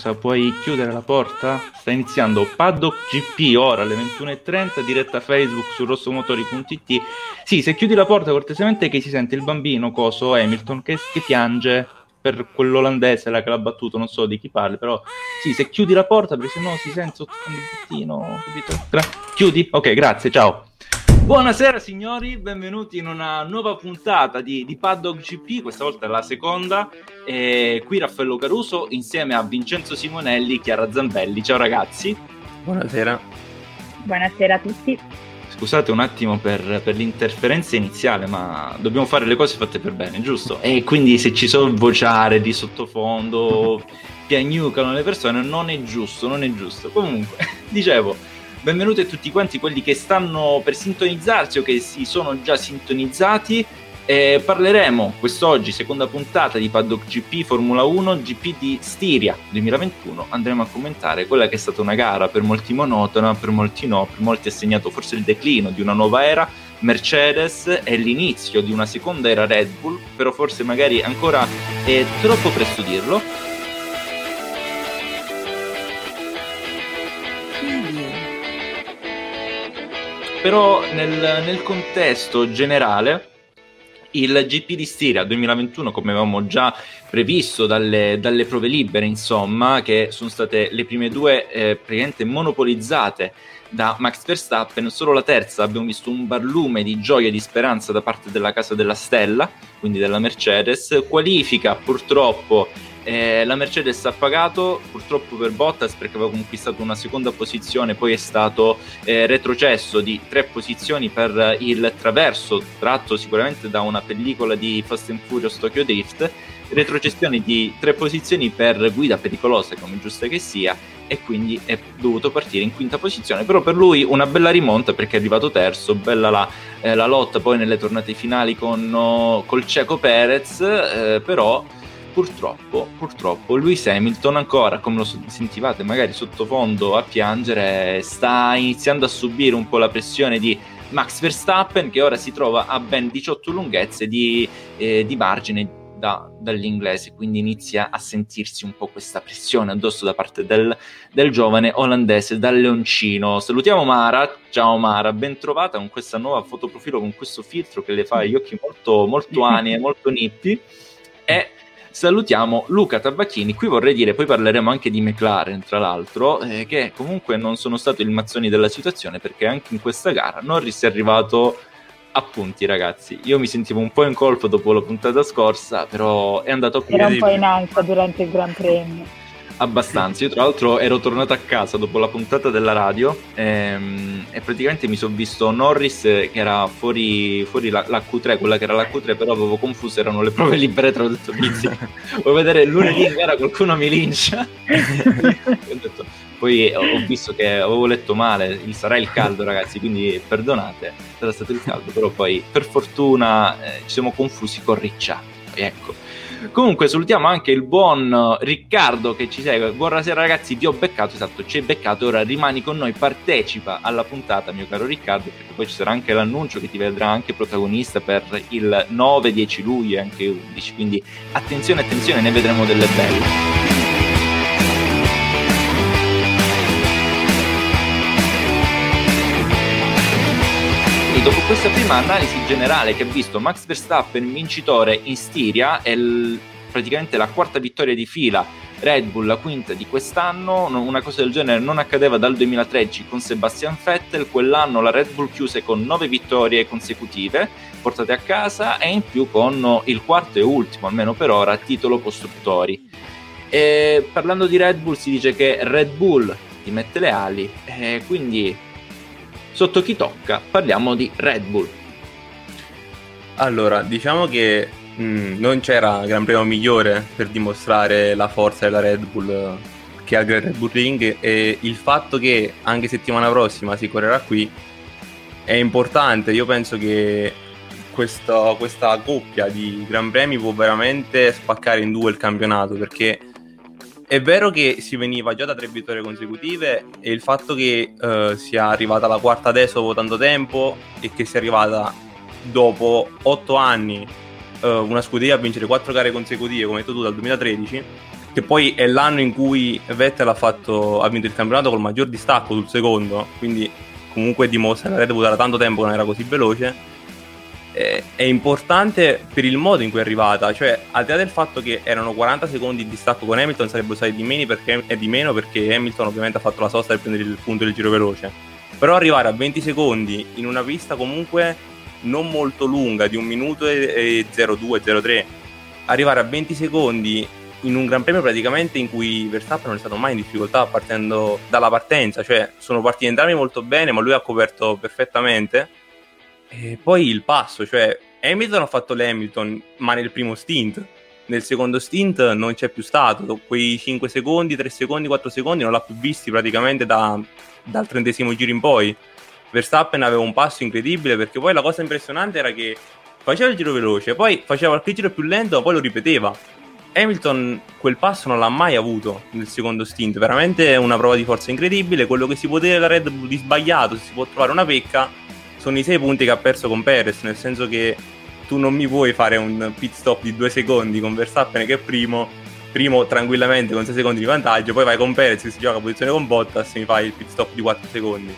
scusa, puoi chiudere la porta? Sta iniziando Paddock GP ora alle 21.30, diretta Facebook su rossomotori.it. Sì, se chiudi la porta cortesemente che si sente il bambino coso Hamilton che, che piange per quell'olandese là che l'ha battuto, non so di chi parli, però sì, se chiudi la porta perché sennò si sente sotto il capito? Gra- chiudi? Ok, grazie, ciao. Buonasera signori, benvenuti in una nuova puntata di, di Paddock GP, questa volta è la seconda. E qui Raffaello Caruso insieme a Vincenzo Simonelli, Chiara Zambelli. Ciao ragazzi. Buonasera. Buonasera a tutti. Scusate un attimo per, per, l'interferenza iniziale, ma dobbiamo fare le cose fatte per bene, giusto? E quindi se ci sono vociare di sottofondo, piagnucano le persone, non è giusto, non è giusto. Comunque, dicevo, benvenuti a tutti quanti quelli che stanno per sintonizzarsi o che si sono già sintonizzati. Eh, parleremo quest'oggi, seconda puntata di Paddock GP Formula 1, GP di Stiria 2021. Andremo a commentare quella che è stata una gara per molti monotona, per molti no, per molti ha segnato forse il declino di una nuova era. Mercedes è l'inizio di una seconda era Red Bull, però forse magari ancora è troppo presto dirlo però nel, nel contesto generale il GP di Stiria 2021, come avevamo già previsto dalle, dalle, prove libere, insomma, che sono state le prime due eh, praticamente monopolizzate da Max Verstappen, solo la terza abbiamo visto un barlume di gioia e di speranza da parte della casa della Stella, quindi della Mercedes, qualifica purtroppo eh, la Mercedes ha pagato purtroppo per Bottas perché aveva conquistato una seconda posizione, poi è stato eh, retrocesso di tre posizioni per il traverso, tratto sicuramente da una pellicola di Fast and Furious Tokyo Drift, retrocessione di tre posizioni per guida pericolosa come giusta che sia e quindi è dovuto partire in quinta posizione. Però per lui una bella rimonta perché è arrivato terzo bella la, eh, la lotta poi nelle tornate finali con, oh, col Ceco Perez eh, però purtroppo, purtroppo Lewis Hamilton ancora, come lo sentivate magari sottofondo a piangere, sta iniziando a subire un po' la pressione di Max Verstappen che ora si trova a ben 18 lunghezze di, eh, di margine da, dall'inglese, quindi inizia a sentirsi un po' questa pressione addosso da parte del, del, giovane olandese, dal leoncino. Salutiamo Mara, ciao Mara, ben trovata con questa nuova fotoprofilo, con questo filtro che le fa gli occhi molto, molto ani e molto nippi. E salutiamo Luca Tabacchini. Qui vorrei dire, poi parleremo anche di McLaren, tra l'altro, eh, che comunque non sono stato il mazzoni della situazione perché anche in questa gara Norris è arrivato a punti, ragazzi. Io mi sentivo un po' in colpo dopo la puntata scorsa, però è andato a punti. Era un po' in ansia durante il Gran Premio. Abbastanza, io tra l'altro ero tornato a casa dopo la puntata della radio ehm, e praticamente mi sono visto Norris che era fuori, fuori la, la, Q3, quella che era la Q3, però avevo confuso, erano le prove libere, tra ho detto Bizzi, vuoi vedere lunedì in gara qualcuno mi lincia? poi ho visto che avevo letto male, sarà il caldo ragazzi, quindi perdonate, sarà stato il caldo, però poi per fortuna eh, ci siamo confusi con Ricciardo, ecco. Comunque salutiamo anche il buon Riccardo che ci segue. Buonasera ragazzi, vi ho beccato, esatto, ci hai beccato, ora rimani con noi, partecipa alla puntata, mio caro Riccardo, perché poi ci sarà anche l'annuncio che ti vedrà anche protagonista per il 9, 10 luglio e anche 11, quindi attenzione, attenzione, ne vedremo delle belle. Quindi dopo questa prima analisi generale che ha visto Max Verstappen vincitore in Stiria è l- praticamente la quarta vittoria di fila Red Bull la quinta di quest'anno, una cosa del genere non accadeva dal 2013 con Sebastian Vettel, quell'anno la Red Bull chiuse con nove vittorie consecutive portate a casa e in più con il quarto e ultimo, almeno per ora, titolo costruttori. E parlando di Red Bull si dice che Red Bull ti mette le ali e quindi Sotto chi tocca parliamo di Red Bull. Allora, diciamo che mh, mm, non c'era Gran Premio migliore per dimostrare la forza della Red Bull che ha il Red Bull Ring e il fatto che anche settimana prossima si correrà qui è importante. Io penso che questa, questa coppia di Gran Premi può veramente spaccare in due il campionato perché è vero che si veniva già da tre vittorie consecutive e il fatto che uh, sia arrivata la quarta adesso dopo tanto tempo e che sia arrivata dopo otto anni uh, una scuderia a vincere quattro gare consecutive come detto tu dal 2013 che poi è l'anno in cui Vettel ha, fatto, ha vinto il campionato col maggior distacco sul secondo, quindi comunque dimostra che la Red Bull da tanto tempo non era così veloce eh, è importante per il modo in cui è arrivata, cioè al di là del fatto che erano 40 secondi di distacco con Hamilton sarebbero stati di meno perché, di meno perché Hamilton ovviamente ha fatto la sosta per prendere il punto del giro veloce, però arrivare a 20 secondi in una pista comunque non molto lunga di un minuto e, e 02, 03, arrivare a 20 secondi in un Gran Premio praticamente in cui Verstappen non è stato mai in difficoltà partendo dalla partenza, cioè sono partiti entrambi molto bene, ma lui ha coperto perfettamente e poi il passo, cioè Hamilton ha fatto l'Hamilton, ma nel primo stint. Nel secondo stint non c'è più stato. Quei 5 secondi, 3 secondi, 4 secondi non l'ha più visti praticamente da, dal trentesimo giro in poi. Verstappen aveva un passo incredibile perché poi la cosa impressionante era che faceva il giro veloce, poi faceva qualche giro più lento, poi lo ripeteva. Hamilton quel passo non l'ha mai avuto nel secondo stint, veramente una prova di forza incredibile. Quello che si poteva da Red Bull di sbagliato, se si può trovare una pecca, sono i sei punti che ha perso con Perez, nel senso che tu non mi puoi fare un pit stop di due secondi con Verstappen che è primo, primo tranquillamente con sei secondi di vantaggio, poi vai con Perez che si gioca a posizione con Bottas e mi fai il pit stop di 4 secondi.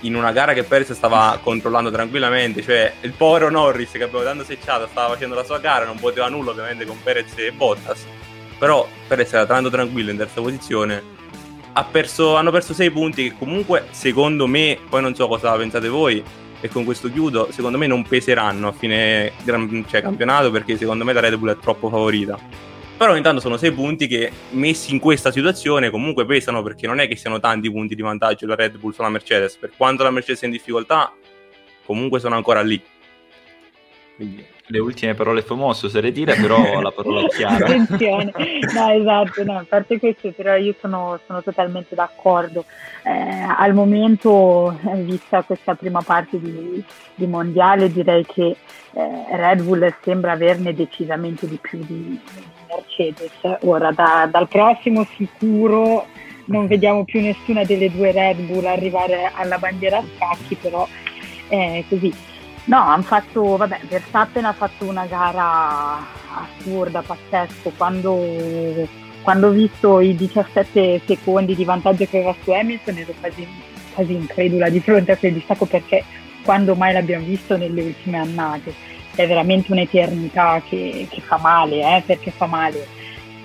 In una gara che Perez stava controllando tranquillamente, cioè il povero Norris che aveva tanto secciato stava facendo la sua gara, non poteva nulla ovviamente con Perez e Bottas, però Perez era tanto tranquillo in terza posizione ha perso, hanno perso 6 punti che comunque secondo me, poi non so cosa pensate voi, e con questo chiudo, secondo me non peseranno a fine gran, cioè, campionato perché secondo me la Red Bull è troppo favorita. Però intanto sono sei punti che messi in questa situazione comunque pesano perché non è che siano tanti punti di vantaggio la Red Bull sulla Mercedes. Per quanto la Mercedes è in difficoltà, comunque sono ancora lì. Quindi le ultime parole famose oserei dire, però la parola è chiara. Attenzione, no esatto, no, a parte questo però io sono, sono totalmente d'accordo. Eh, al momento, eh, vista questa prima parte di, di mondiale, direi che eh, Red Bull sembra averne decisamente di più di, Mercedes. Ora da, dal prossimo sicuro non vediamo più nessuna delle due Red Bull arrivare alla bandiera a scacchi, però è così No, hanno fatto, vabbè, Verstappen ha fatto una gara assurda, pazzesco, quando, quando ho visto i 17 secondi di vantaggio che aveva su Hamilton ero quasi, quasi incredula di fronte a quel distacco perché quando mai l'abbiamo visto nelle ultime annate. È veramente un'eternità che, che fa male, eh, perché fa male.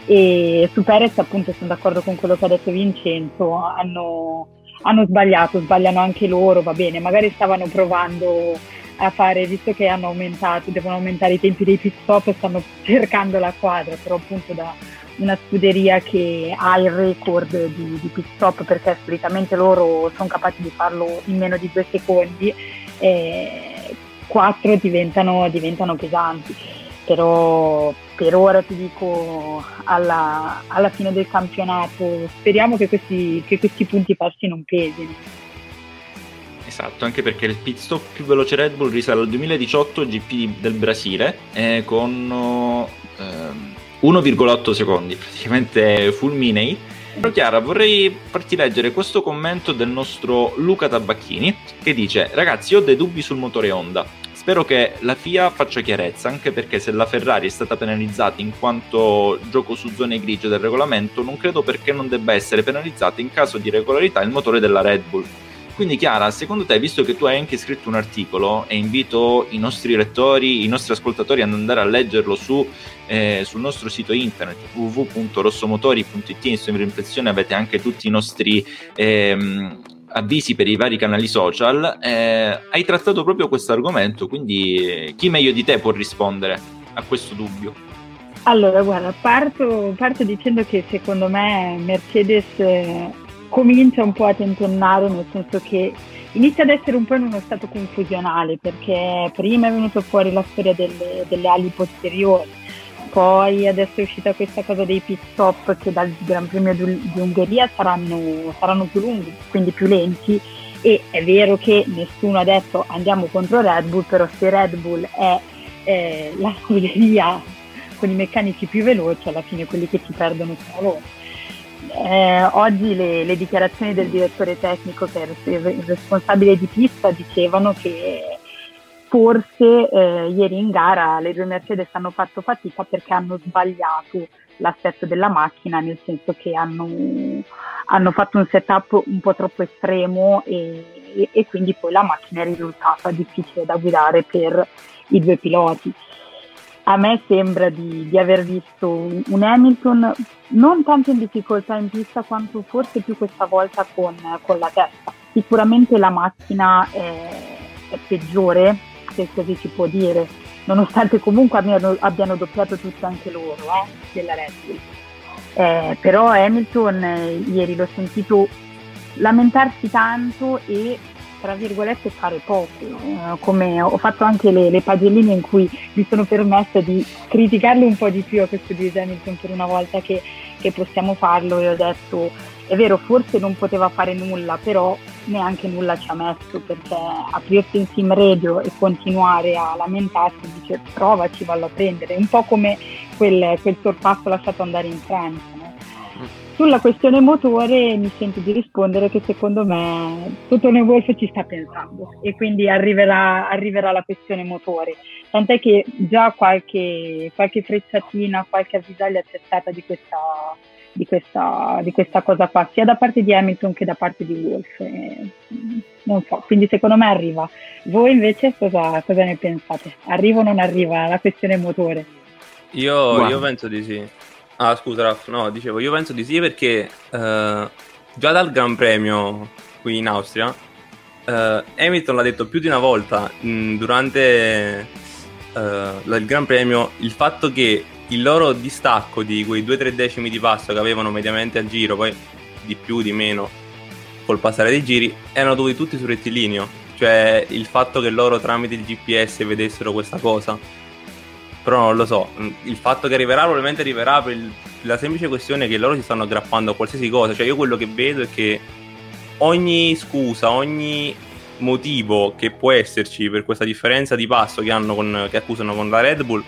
E su Perez appunto sono d'accordo con quello che ha detto Vincenzo, hanno, hanno sbagliato, sbagliano anche loro, va bene, magari stavano provando a fare, visto che hanno aumentato, devono aumentare i tempi dei pit stop e stanno cercando la quadra, però appunto da una scuderia che ha il record di, di pit stop perché solitamente loro sono capaci di farlo in meno di due secondi, eh, quattro diventano, diventano pesanti. Però per ora ti dico alla, alla fine del campionato speriamo che questi, che questi punti passi non pesino. Esatto, anche perché il pit stop più veloce Red Bull risale al 2018 GP del Brasile eh, con eh, 1,8 secondi, praticamente fulminei. Però Chiara, vorrei farti leggere questo commento del nostro Luca Tabacchini che dice ragazzi ho dei dubbi sul motore Honda. Spero che la FIA faccia chiarezza, anche perché se la Ferrari è stata penalizzata in quanto gioco su zone grigie del regolamento, non credo perché non debba essere penalizzata in caso di regolarità il motore della Red Bull. Quindi Chiara, secondo te, visto che tu hai anche scritto un articolo e invito i nostri lettori, i nostri ascoltatori ad andare a leggerlo su, eh, sul nostro sito internet www.rossomotori.it, in sovrimpressione avete anche tutti i nostri ehm, avvisi per i vari canali social, eh, hai trattato proprio questo argomento, quindi eh, chi meglio di te può rispondere a questo dubbio? Allora, guarda, parto, parto dicendo che secondo me Mercedes eh, comincia un po' a tentennare, nel senso che inizia ad essere un po' in uno stato confusionale, perché prima è venuto fuori la storia delle, delle ali posteriori, poi adesso è uscita questa cosa dei pit stop che dal Gran Premio di Ungheria saranno, saranno più lunghi, quindi più lenti e è vero che nessuno ha detto andiamo contro Red Bull, però se Red Bull è eh, la scuderia con i meccanici più veloci, alla fine quelli che ci perdono sono loro eh, oggi le, le, dichiarazioni del direttore tecnico che era il responsabile di pista dicevano che forse eh, ieri in gara le due Mercedes hanno fatto fatica perché hanno sbagliato l'assetto della macchina, nel senso che hanno, hanno fatto un setup un po' troppo estremo e, e, e, quindi poi la macchina è risultata difficile da guidare per i due piloti. A me sembra di, di aver visto un, Hamilton non tanto in difficoltà in pista quanto forse più questa volta con, con la testa. Sicuramente la macchina è, è peggiore, se così si può dire, nonostante comunque abbiano, abbiano doppiato tutti anche loro eh, della Red Bull. Eh, però Hamilton eh, ieri l'ho sentito lamentarsi tanto e tra virgolette fare poco, eh, come ho fatto anche le, le, pagelline in cui mi sono permessa di criticarlo un po' di più a questo di Hamilton per una volta che, che possiamo farlo e ho detto è vero forse non poteva fare nulla però neanche nulla ci ha messo perché aprirsi in sim radio e continuare a lamentarsi dice provaci, vallo a prendere, un po' come quel, quel sorpasso lasciato andare in Francia. No? Sulla questione motore mi sento di rispondere che secondo me Totone Wolf ci sta pensando e quindi arriverà, arriverà la questione motore. Tant'è che già qualche, qualche frecciatina, qualche avvisaglia c'è stata di questa, di questa, di questa, cosa qua, sia da parte di Hamilton che da parte di Wolf. E, non so, quindi secondo me arriva. Voi invece cosa, cosa ne pensate? Arriva o non arriva la questione motore? Io, io penso di sì. Ah, scusa, Raff, no, dicevo, io penso di sì perché uh, già dal Gran Premio qui in Austria, uh, Hamilton l'ha detto più di una volta mh, durante uh, il Gran Premio il fatto che il loro distacco di quei 2-3 decimi di passo che avevano mediamente al giro, poi di più, di meno, col passare dei giri, erano dovuti tutti sul rettilineo. Cioè il fatto che loro tramite il GPS vedessero questa cosa. Però non lo so, il fatto che arriverà probabilmente arriverà per il, la semplice questione che loro si stanno aggrappando a qualsiasi cosa. Cioè io quello che vedo è che ogni scusa, ogni motivo che può esserci per questa differenza di passo che, hanno con, che accusano con la Red Bull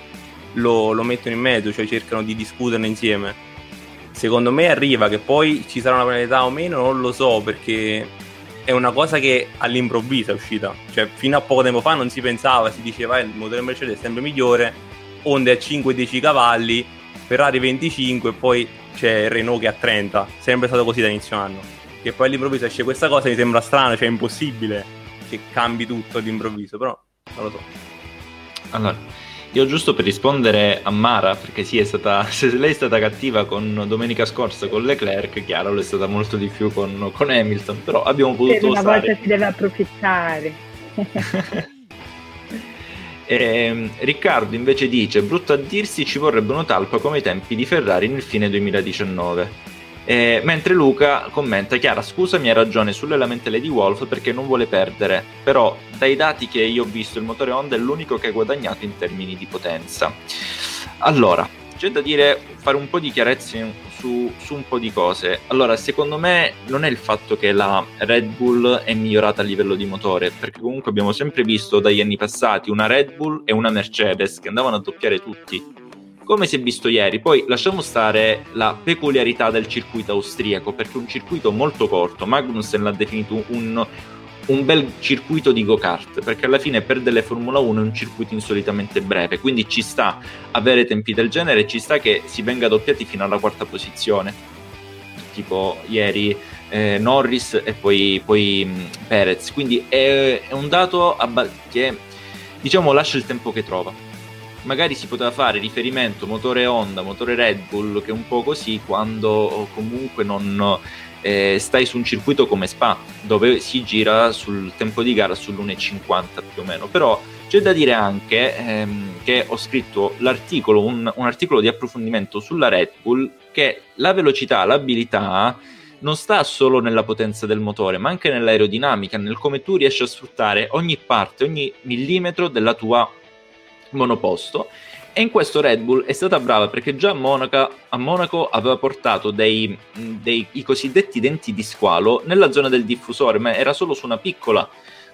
lo, lo mettono in mezzo, cioè cercano di discuterne insieme. Secondo me arriva che poi ci sarà una penalità o meno, non lo so perché è una cosa che all'improvviso è uscita. Cioè, fino a poco tempo fa non si pensava, si diceva il motore Mercedes è sempre migliore, Honda a 5-10 cavalli, Ferrari 25 e poi c'è Renault che ha 30. Sempre stato così da inizio anno. Che poi all'improvviso esce questa cosa mi sembra strano, cioè impossibile che cambi tutto all'improvviso, però non lo so. Allora, io giusto per rispondere a Mara, perché sì, è stata, se lei è stata cattiva con domenica scorsa con Leclerc, chiaro, lo è stata molto di più con, con Hamilton, però abbiamo potuto... Per una stare... volta si deve approfittare. e, ehm, Riccardo invece dice, brutto a dirsi, ci vorrebbe una talpa come i tempi di Ferrari nel fine 2019. Eh, mentre Luca commenta: Chiara, scusami, hai ragione sulle lamentele di Wolf perché non vuole perdere. Però, dai dati che io ho visto, il motore Honda è l'unico che ha guadagnato in termini di potenza. Allora, c'è da dire, fare un po' di chiarezza su, su, un po' di cose. Allora, secondo me non è il fatto che la Red Bull è migliorata a livello di motore, perché comunque abbiamo sempre visto dagli anni passati una Red Bull e una Mercedes che andavano a doppiare tutti come si è visto ieri. Poi lasciamo stare la peculiarità del circuito austriaco, perché è un circuito molto corto. Magnussen l'ha definito un, un bel circuito di go-kart, perché alla fine per delle Formula 1 è un circuito insolitamente breve, quindi ci sta avere tempi del genere ci sta che si venga doppiati fino alla quarta posizione. Tipo ieri eh, Norris e poi, poi mh, Perez. Quindi è, è un dato abba- che diciamo lascia il tempo che trova magari si poteva fare riferimento motore Honda, motore Red Bull, che è un po' così quando comunque non eh, stai su un circuito come Spa, dove si gira sul tempo di gara sull'1,50 più o meno. Però c'è da dire anche ehm, che ho scritto l'articolo, un, un articolo di approfondimento sulla Red Bull, che la velocità, l'abilità non sta solo nella potenza del motore, ma anche nell'aerodinamica, nel come tu riesci a sfruttare ogni parte, ogni millimetro della tua monoposto. E in questo Red Bull è stata brava perché già a Monaco, a Monaco aveva portato dei, dei, i cosiddetti denti di squalo nella zona del diffusore, ma era solo su una piccola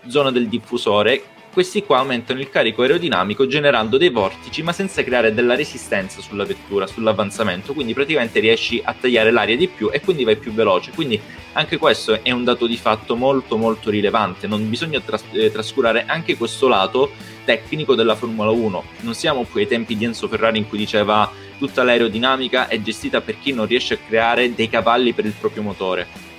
zona del diffusore questi qua aumentano il carico aerodinamico generando dei vortici ma senza creare della resistenza sulla vettura, sull'avanzamento, quindi praticamente riesci a tagliare l'aria di più e quindi vai più veloce. Quindi anche questo è un dato di fatto molto molto rilevante, non bisogna tras- eh, trascurare anche questo lato tecnico della Formula 1. Non siamo qui ai tempi di Enzo Ferrari in cui diceva tutta l'aerodinamica è gestita per chi non riesce a creare dei cavalli per il proprio motore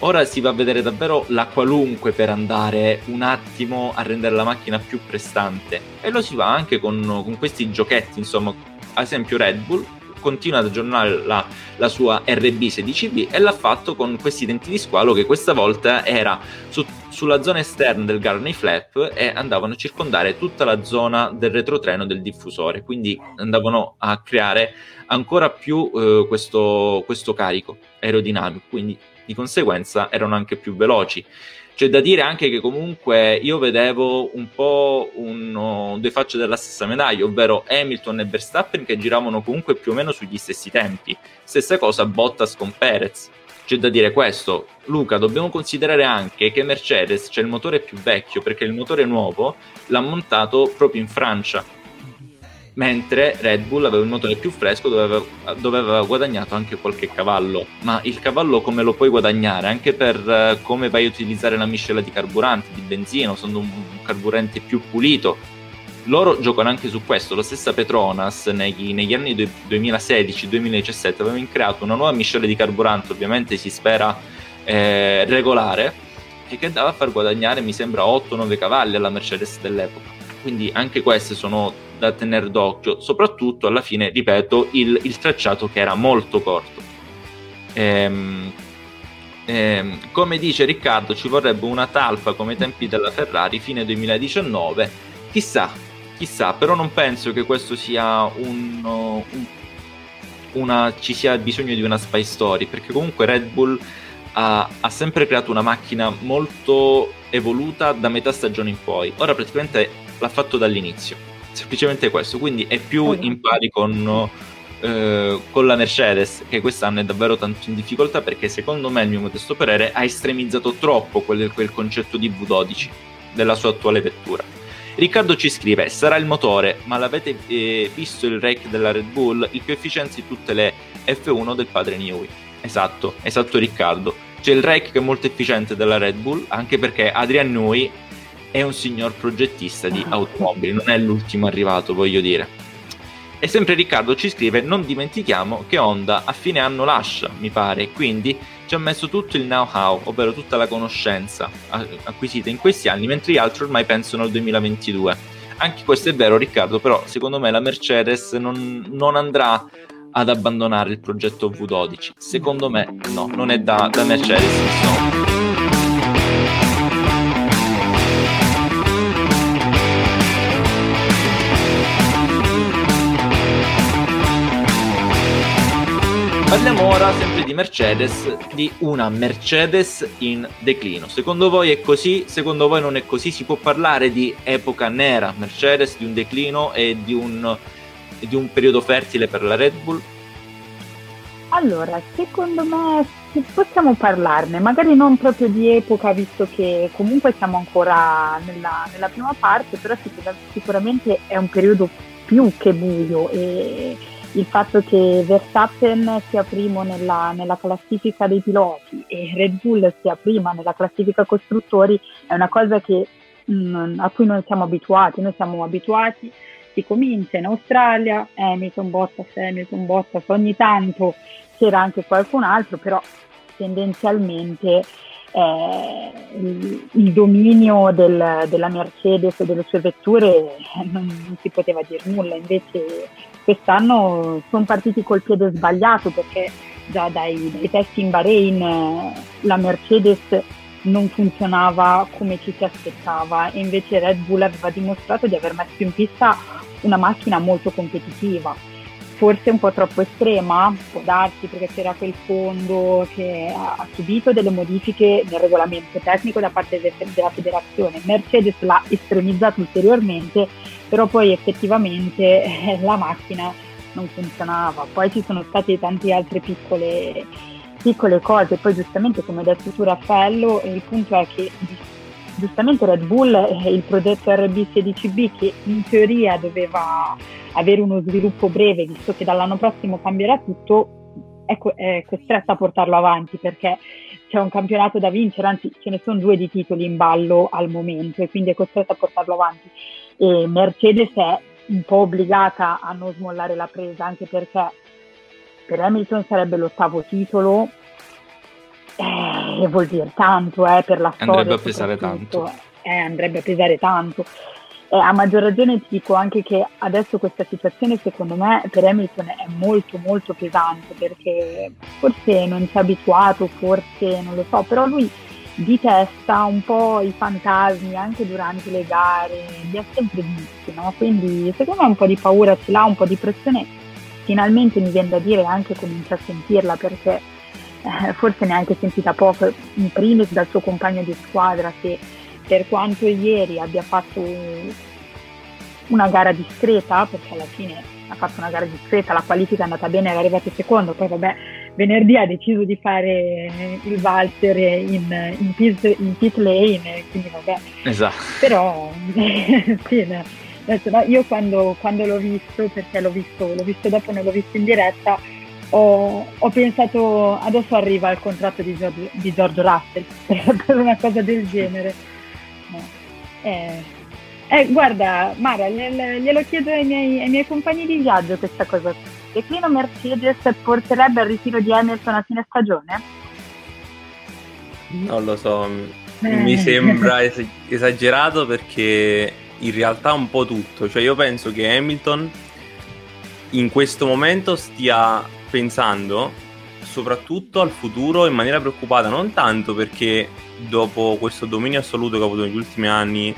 Ora si va a vedere davvero la qualunque per andare un attimo a rendere la macchina più prestante. E lo si va anche con, con questi giochetti, insomma, ad esempio Red Bull continua ad aggiornare la, la, sua RB16B e l'ha fatto con questi denti di squalo che questa volta era su, sulla zona esterna del Garney Flap e andavano a circondare tutta la zona del retrotreno del diffusore, quindi andavano a creare ancora più eh, questo, questo carico aerodinamico, quindi di conseguenza erano anche più veloci. C'è da dire anche che comunque io vedevo un po' uno, due facce della stessa medaglia, ovvero Hamilton e Verstappen che giravano comunque più o meno sugli stessi tempi. Stessa cosa Bottas con Perez. C'è da dire questo, Luca, dobbiamo considerare anche che Mercedes c'è il motore più vecchio perché il motore nuovo l'ha montato proprio in Francia mentre Red Bull aveva il motore più fresco dove aveva, dove aveva, guadagnato anche qualche cavallo. Ma il cavallo come lo puoi guadagnare? Anche per uh, come vai a utilizzare la miscela di carburante, di benzina, usando un, un carburante più pulito. Loro giocano anche su questo. La stessa Petronas negli, negli anni 2016-2017 aveva creato una nuova miscela di carburante, ovviamente si spera eh, regolare, e che andava a far guadagnare, mi sembra, 8-9 cavalli alla Mercedes dell'epoca. Quindi anche queste sono da tenere d'occhio, soprattutto alla fine, ripeto, il, il tracciato che era molto corto. Ehm, ehm, come dice Riccardo, ci vorrebbe una talpa come i tempi della Ferrari fine 2019. Chissà, chissà, però non penso che questo sia un, un una, ci sia bisogno di una spy story, perché comunque Red Bull ha, ha, sempre creato una macchina molto evoluta da metà stagione in poi. Ora praticamente l'ha fatto dall'inizio semplicemente questo. Quindi è più in pari con, eh, con, la Mercedes, che quest'anno è davvero tanto in difficoltà perché secondo me, il mio modesto parere, ha estremizzato troppo quel, quel concetto di V12 della sua attuale vettura. Riccardo ci scrive: Sarà il motore, ma l'avete eh, visto il rake della Red Bull? Il più efficiente di tutte le F1 del padre Newey. Esatto, esatto, Riccardo. C'è il rake che è molto efficiente della Red Bull, anche perché Adrian Newey è un signor progettista di automobili, non è l'ultimo arrivato, voglio dire. E sempre Riccardo ci scrive: Non dimentichiamo che Honda a fine anno lascia, mi pare, quindi ci ha messo tutto il know-how, ovvero tutta la conoscenza acquisita in questi anni, mentre gli altri ormai pensano al 2022. Anche questo è vero, Riccardo, però secondo me la Mercedes non, non andrà ad abbandonare il progetto V12. Secondo me, no, non è da, da Mercedes, insomma. Parliamo ora sempre di Mercedes, di una Mercedes in declino. Secondo voi è così? Secondo voi non è così? Si può parlare di epoca nera Mercedes, di un declino e di un, di un periodo fertile per la Red Bull? Allora, secondo me possiamo parlarne, magari non proprio di epoca, visto che comunque siamo ancora nella, nella prima parte, però sicuramente è un periodo più che buio e il fatto che Verstappen sia primo nella, nella, classifica dei piloti e Red Bull sia prima nella classifica costruttori è una cosa che, mh, mm, a cui non siamo abituati, noi siamo abituati, si comincia in Australia, Hamilton, Bottas, Hamilton, Bottas, ogni tanto c'era anche qualcun altro, però tendenzialmente eh, il, dominio del, della Mercedes e delle sue vetture non, non si poteva dire nulla, invece quest'anno sono partiti col piede sbagliato perché già dai, dai test in Bahrain eh, la Mercedes non funzionava come ci si aspettava. E invece Red Bull aveva dimostrato di aver messo in pista una macchina molto competitiva forse un po' troppo estrema, può darsi perché c'era quel fondo che ha subito delle modifiche nel regolamento tecnico da parte de- della federazione. Mercedes l'ha estremizzato ulteriormente, però poi effettivamente eh, la macchina non funzionava. Poi ci sono state tante altre piccole, piccole cose, poi giustamente come ha detto tu Raffaello, il punto è che giustamente Red Bull è il progetto RB16B che in teoria doveva avere uno sviluppo breve, visto che dall'anno prossimo cambierà tutto, è, co- è costretta a portarlo avanti perché c'è un campionato da vincere, anzi ce ne sono due di titoli in ballo al momento e quindi è costretta a portarlo avanti. E Mercedes è un po' obbligata a non smollare la presa, anche perché per Hamilton sarebbe l'ottavo titolo eh, vuol dire tanto eh, per la storia. Andrebbe a pesare tanto. Eh, andrebbe a pesare tanto. Eh, a maggior ragione ti dico anche che adesso questa situazione secondo me per Hamilton è molto molto pesante perché forse non si è abituato, forse non lo so, però lui di testa un po' i fantasmi anche durante le gare, li ha sempre visti, no? Quindi secondo me un po' di paura ce l'ha, un po' di pressione, finalmente mi viene da dire anche comincia a sentirla perché eh, forse neanche sentita poco, in primis dal suo compagno di squadra che per quanto ieri abbia fatto una gara discreta, perché alla fine ha fatto una gara discreta, la qualifica è andata bene, è arrivato secondo, poi vabbè, venerdì ha deciso di fare il valzer in, in, pit, in pit lane, quindi vabbè. Esatto. Però, sì, no, io quando, quando, l'ho visto, perché l'ho visto, l'ho visto dopo, non l'ho visto in diretta, ho, ho, pensato adesso arriva il contratto di George, di George Russell per una cosa del genere. Eh, eh, guarda, Mara, glielo chiedo ai miei, ai miei, compagni di viaggio questa cosa. Declino Mercedes porterebbe al ritiro di Hamilton a fine stagione? Non lo so, eh. mi sembra es- esagerato perché in realtà un po' tutto. Cioè io penso che Hamilton in questo momento stia pensando soprattutto al futuro in maniera preoccupata, non tanto perché dopo questo dominio assoluto che ha avuto negli ultimi anni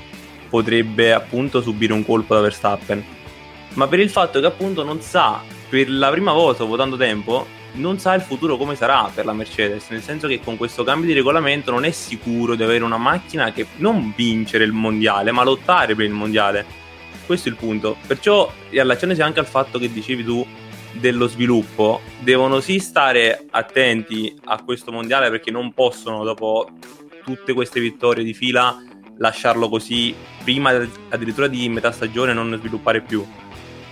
potrebbe appunto subire un colpo da Verstappen, ma per il fatto che appunto non sa, per la prima volta dopo tanto tempo, non sa il futuro come sarà per la Mercedes, nel senso che con questo cambio di regolamento non è sicuro di avere una macchina che non vincere il mondiale, ma lottare per il mondiale. Questo è il punto. Perciò riallacciandosi anche al fatto che dicevi tu dello sviluppo devono sì stare attenti a questo mondiale perché non possono dopo tutte queste vittorie di fila lasciarlo così prima addirittura di metà stagione non sviluppare più.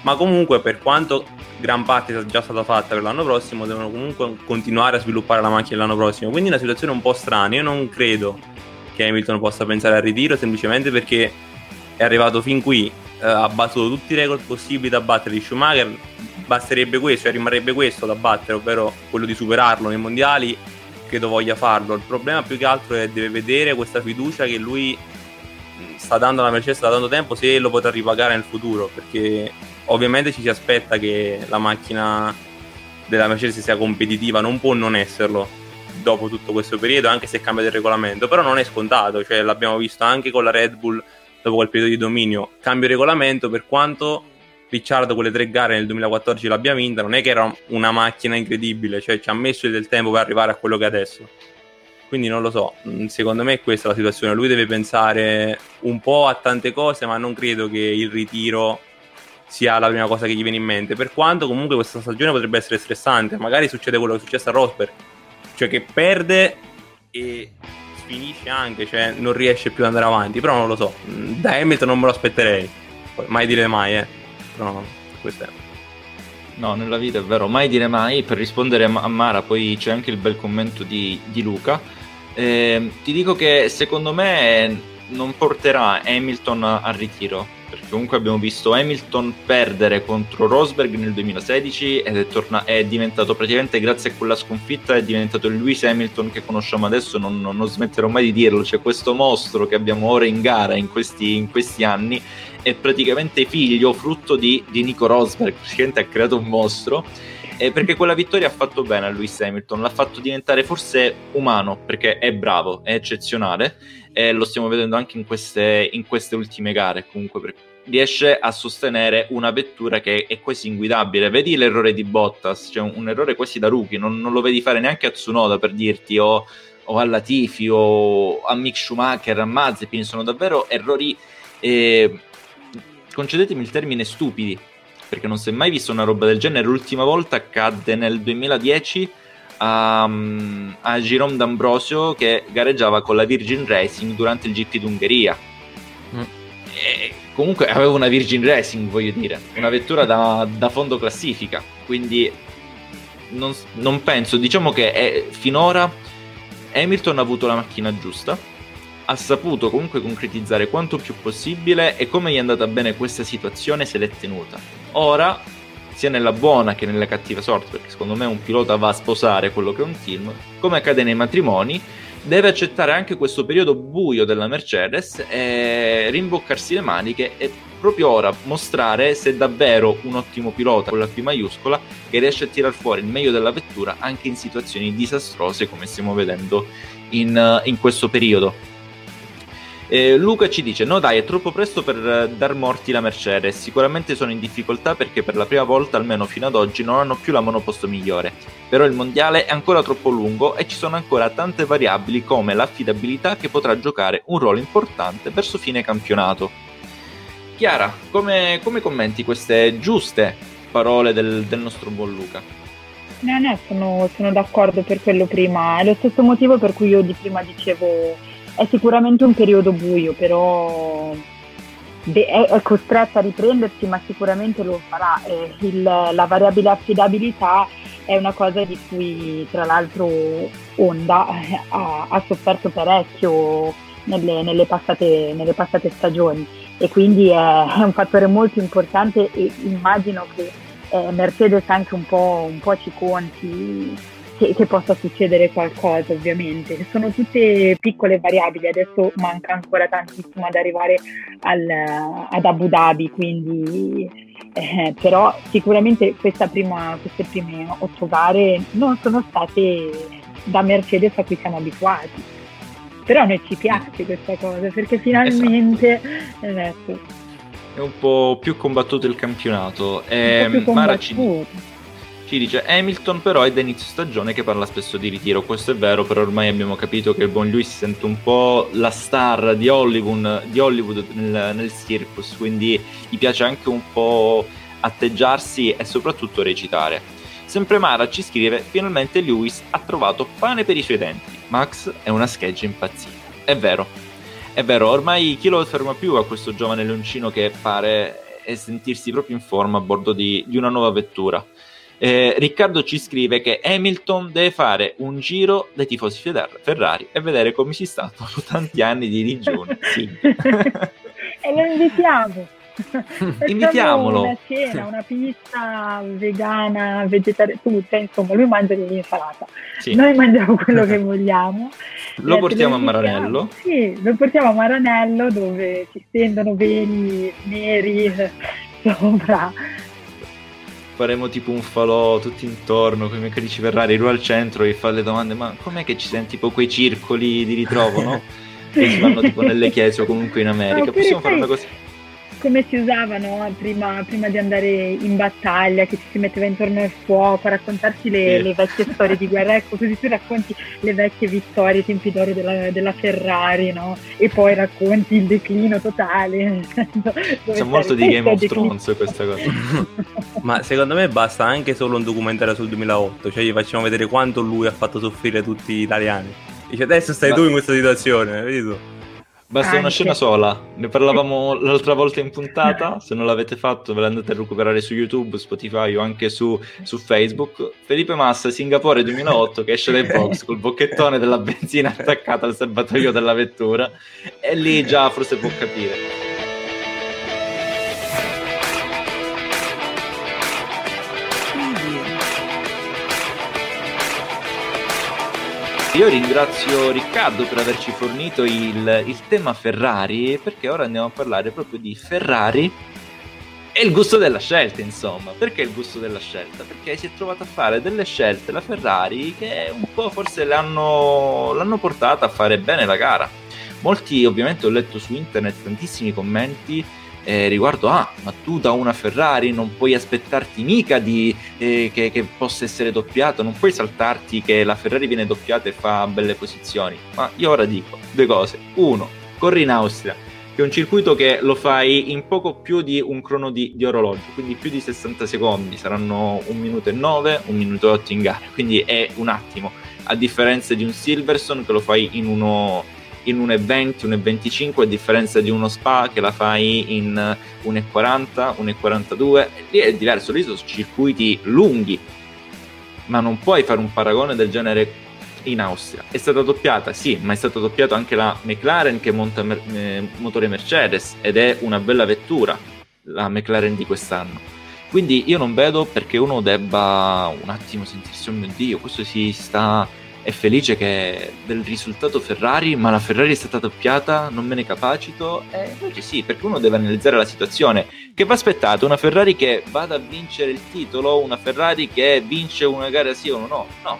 Ma comunque per quanto gran parte sia già stata fatta per l'anno prossimo devono comunque continuare a sviluppare la macchina l'anno prossimo. Quindi è una situazione un po' strana. Io non credo che Hamilton possa pensare al ritiro semplicemente perché è arrivato fin qui eh, ha battuto tutti i record possibili da battere di Schumacher basterebbe questo, cioè rimarrebbe questo da battere, ovvero quello di superarlo nei mondiali, credo voglia farlo. Il problema più che altro è deve vedere questa fiducia che lui sta dando alla Mercedes da tanto tempo se lo potrà ripagare nel futuro, perché ovviamente ci si aspetta che la macchina della Mercedes sia competitiva, non può non esserlo dopo tutto questo periodo, anche se cambia il regolamento, però non è scontato, cioè l'abbiamo visto anche con la Red Bull dopo quel periodo di dominio, cambia il regolamento per quanto Ricciardo quelle tre gare nel 2014 l'abbia vinta, non è che era una macchina incredibile, cioè ci ha messo del tempo per arrivare a quello che è adesso. Quindi non lo so, mm, secondo me è questa la situazione. Lui deve pensare un po' a tante cose, ma non credo che il ritiro sia la prima cosa che gli viene in mente. Per quanto comunque questa stagione potrebbe essere stressante, magari succede quello che è successo a Rosberg, cioè che perde e finisce anche, cioè non riesce più ad andare avanti. Però non lo so, mm, da Hamilton non me lo aspetterei, mai dire mai, eh. No, questo è. No, nella vita è vero, mai dire mai. Per rispondere a Mara, poi c'è anche il bel commento di, di Luca. Eh, ti dico che secondo me non porterà Hamilton al ritiro, perché comunque abbiamo visto Hamilton perdere contro Rosberg nel 2016 ed è, torna- è diventato praticamente grazie a quella sconfitta è diventato il Lewis Hamilton che conosciamo adesso, non, non, non smetterò mai di dirlo, c'è questo mostro che abbiamo ora in gara in questi, in questi anni è praticamente figlio, frutto di, di Nico Rosberg, praticamente ha creato un mostro. Eh, perché quella vittoria ha fatto bene a Lewis Hamilton, l'ha fatto diventare forse umano, perché è bravo, è eccezionale, e lo stiamo vedendo anche in queste, in queste ultime gare, comunque riesce a sostenere una vettura che è quasi inguidabile. Vedi l'errore di Bottas, cioè un, un errore quasi da rookie, non, non, lo vedi fare neanche a Tsunoda per dirti o, o a Latifi o a Mick Schumacher, a Mazepin, sono davvero errori... Eh, concedetemi il termine stupidi, perché non si è mai visto una roba del genere. L'ultima volta accadde nel 2010 a, a Jerome D'Ambrosio che gareggiava con la Virgin Racing durante il GP d'Ungheria. Mm. E comunque aveva una Virgin Racing, voglio dire, una vettura da, da fondo classifica, quindi non, non penso, diciamo che è, finora Hamilton ha avuto la macchina giusta, ha saputo comunque concretizzare quanto più possibile e come gli è andata bene questa situazione se l'è tenuta. Ora, sia nella buona che nella cattiva sorte, perché secondo me un pilota va a sposare quello che è un team, come accade nei matrimoni, deve accettare anche questo periodo buio della Mercedes e rimboccarsi le maniche e proprio ora mostrare se è davvero un ottimo pilota con la P maiuscola che riesce a tirar fuori il meglio della vettura anche in situazioni disastrose come stiamo vedendo in, in questo periodo. Eh, Luca ci dice: No, dai, è troppo presto per eh, dar morti la Mercedes. Sicuramente sono in difficoltà perché per la prima volta, almeno fino ad oggi, non hanno più la monoposto migliore. Però il mondiale è ancora troppo lungo e ci sono ancora tante variabili come l'affidabilità che potrà giocare un ruolo importante verso fine campionato. Chiara, come, come commenti queste giuste parole del, del nostro buon Luca? No, no, sono, sono d'accordo per quello prima. È lo stesso motivo per cui io di prima dicevo è sicuramente un periodo buio, però è, costretta a riprendersi, ma sicuramente lo farà. Il, la variabile affidabilità è una cosa di cui tra l'altro Honda ha, ha sofferto parecchio nelle, nelle, passate, nelle, passate, stagioni e quindi è, è, un fattore molto importante e immagino che eh, Mercedes anche un po', un po' ci conti che, che, possa succedere qualcosa ovviamente. Sono tutte piccole variabili, adesso manca ancora tantissimo ad arrivare al, ad Abu Dhabi, quindi eh, però sicuramente prima, queste prime otto gare non sono state da Mercedes a cui siamo abituati. Però a noi ci piace questa cosa perché finalmente esatto. è un po' più combattuto il campionato. Eh, Mara ci, ci dice Hamilton però è da inizio stagione che parla spesso di ritiro, questo è vero, però ormai abbiamo capito che il buon lui si sente un po' la star di Hollywood, di Hollywood nel, nel circus, quindi gli piace anche un po' atteggiarsi e soprattutto recitare. Sempre Mara ci scrive, finalmente Lewis ha trovato pane per i suoi denti, Max è una scheggia impazzita. È vero, è vero, ormai chi lo ferma più a questo giovane leoncino che pare e sentirsi proprio in forma a bordo di, di una nuova vettura. Eh, Riccardo ci scrive che Hamilton deve fare un giro dai tifosi Ferrari e vedere come si sta dopo tanti anni di digiuno. Sì. e lo invitiamo. Invitiamolo. Una cena, una pizza vegana, vegetariana, tutta, insomma, lui mangia l'insalata. Sì. Noi mangiamo quello che vogliamo. Lo portiamo a Maranello? Sì, lo portiamo a Maranello dove si stendono veli neri sopra faremo tipo un falò tutti intorno con i meccanici Ferrari, lui al centro e fa le domande, ma com'è che ci senti tipo quei circoli di ritrovo, no? che si fanno tipo nelle chiese o comunque in America, possiamo fare una cosa come si usava no? prima, prima, di andare in battaglia, che ci si metteva intorno al fuoco a raccontarsi le, sì. le vecchie storie di guerra. Ecco, così tu racconti le vecchie vittorie, i tempi d'oro della, della Ferrari, no? E poi racconti il declino totale. C'è molto di Game of Thrones questa cosa. Ma secondo me basta anche solo un documentario sul 2008, cioè gli facciamo vedere quanto lui ha fatto soffrire tutti gli italiani. Dice adesso stai Ma... tu in questa situazione, vedi tu? Basta Anche. una scena sola. Ne parlavamo l'altra volta in puntata. Se non l'avete fatto, ve l'andate a recuperare su YouTube, Spotify o anche su, su Facebook. Felipe Massa, Singapore 2008, che esce dai box col bocchettone della benzina attaccata al serbatoio della vettura. E lì già forse può capire. Io ringrazio Riccardo per averci fornito il, il, tema Ferrari, perché ora andiamo a parlare proprio di Ferrari e il gusto della scelta, insomma. Perché il gusto della scelta? Perché si è trovata a fare delle scelte la Ferrari che un po' forse l'hanno, l'hanno portata a fare bene la gara. Molti, ovviamente, ho letto su internet tantissimi commenti eh, riguardo ah ma tu da una Ferrari non puoi aspettarti mica di, eh, che, che, possa essere doppiato non puoi saltarti che la Ferrari viene doppiata e fa belle posizioni. Ma io ora dico due cose. Uno corri in Austria che è un circuito che lo fai in poco più di un crono di, di orologio, quindi più di 60 secondi, saranno un minuto e 9, un minuto e 8 in gara, quindi è un attimo, a differenza di un Silverstone che lo fai in uno in 1,20, 1,25 a differenza di uno Spa che la fai in 1,40, 1,42 lì è diverso, lì sono circuiti lunghi ma non puoi fare un paragone del genere in Austria. È stata doppiata, sì, ma è stata doppiata anche la McLaren che monta mer- eh, motore Mercedes ed è una bella vettura, la McLaren di quest'anno. Quindi io non vedo perché uno debba un attimo sentirsi, oh mio Dio, questo si sta... è felice del risultato Ferrari, ma la Ferrari è stata doppiata, non me ne capacito. E invece sì, perché uno deve analizzare la situazione. Che va aspettato? Una Ferrari che vada a vincere il titolo? Una Ferrari che vince una gara sì o no? No,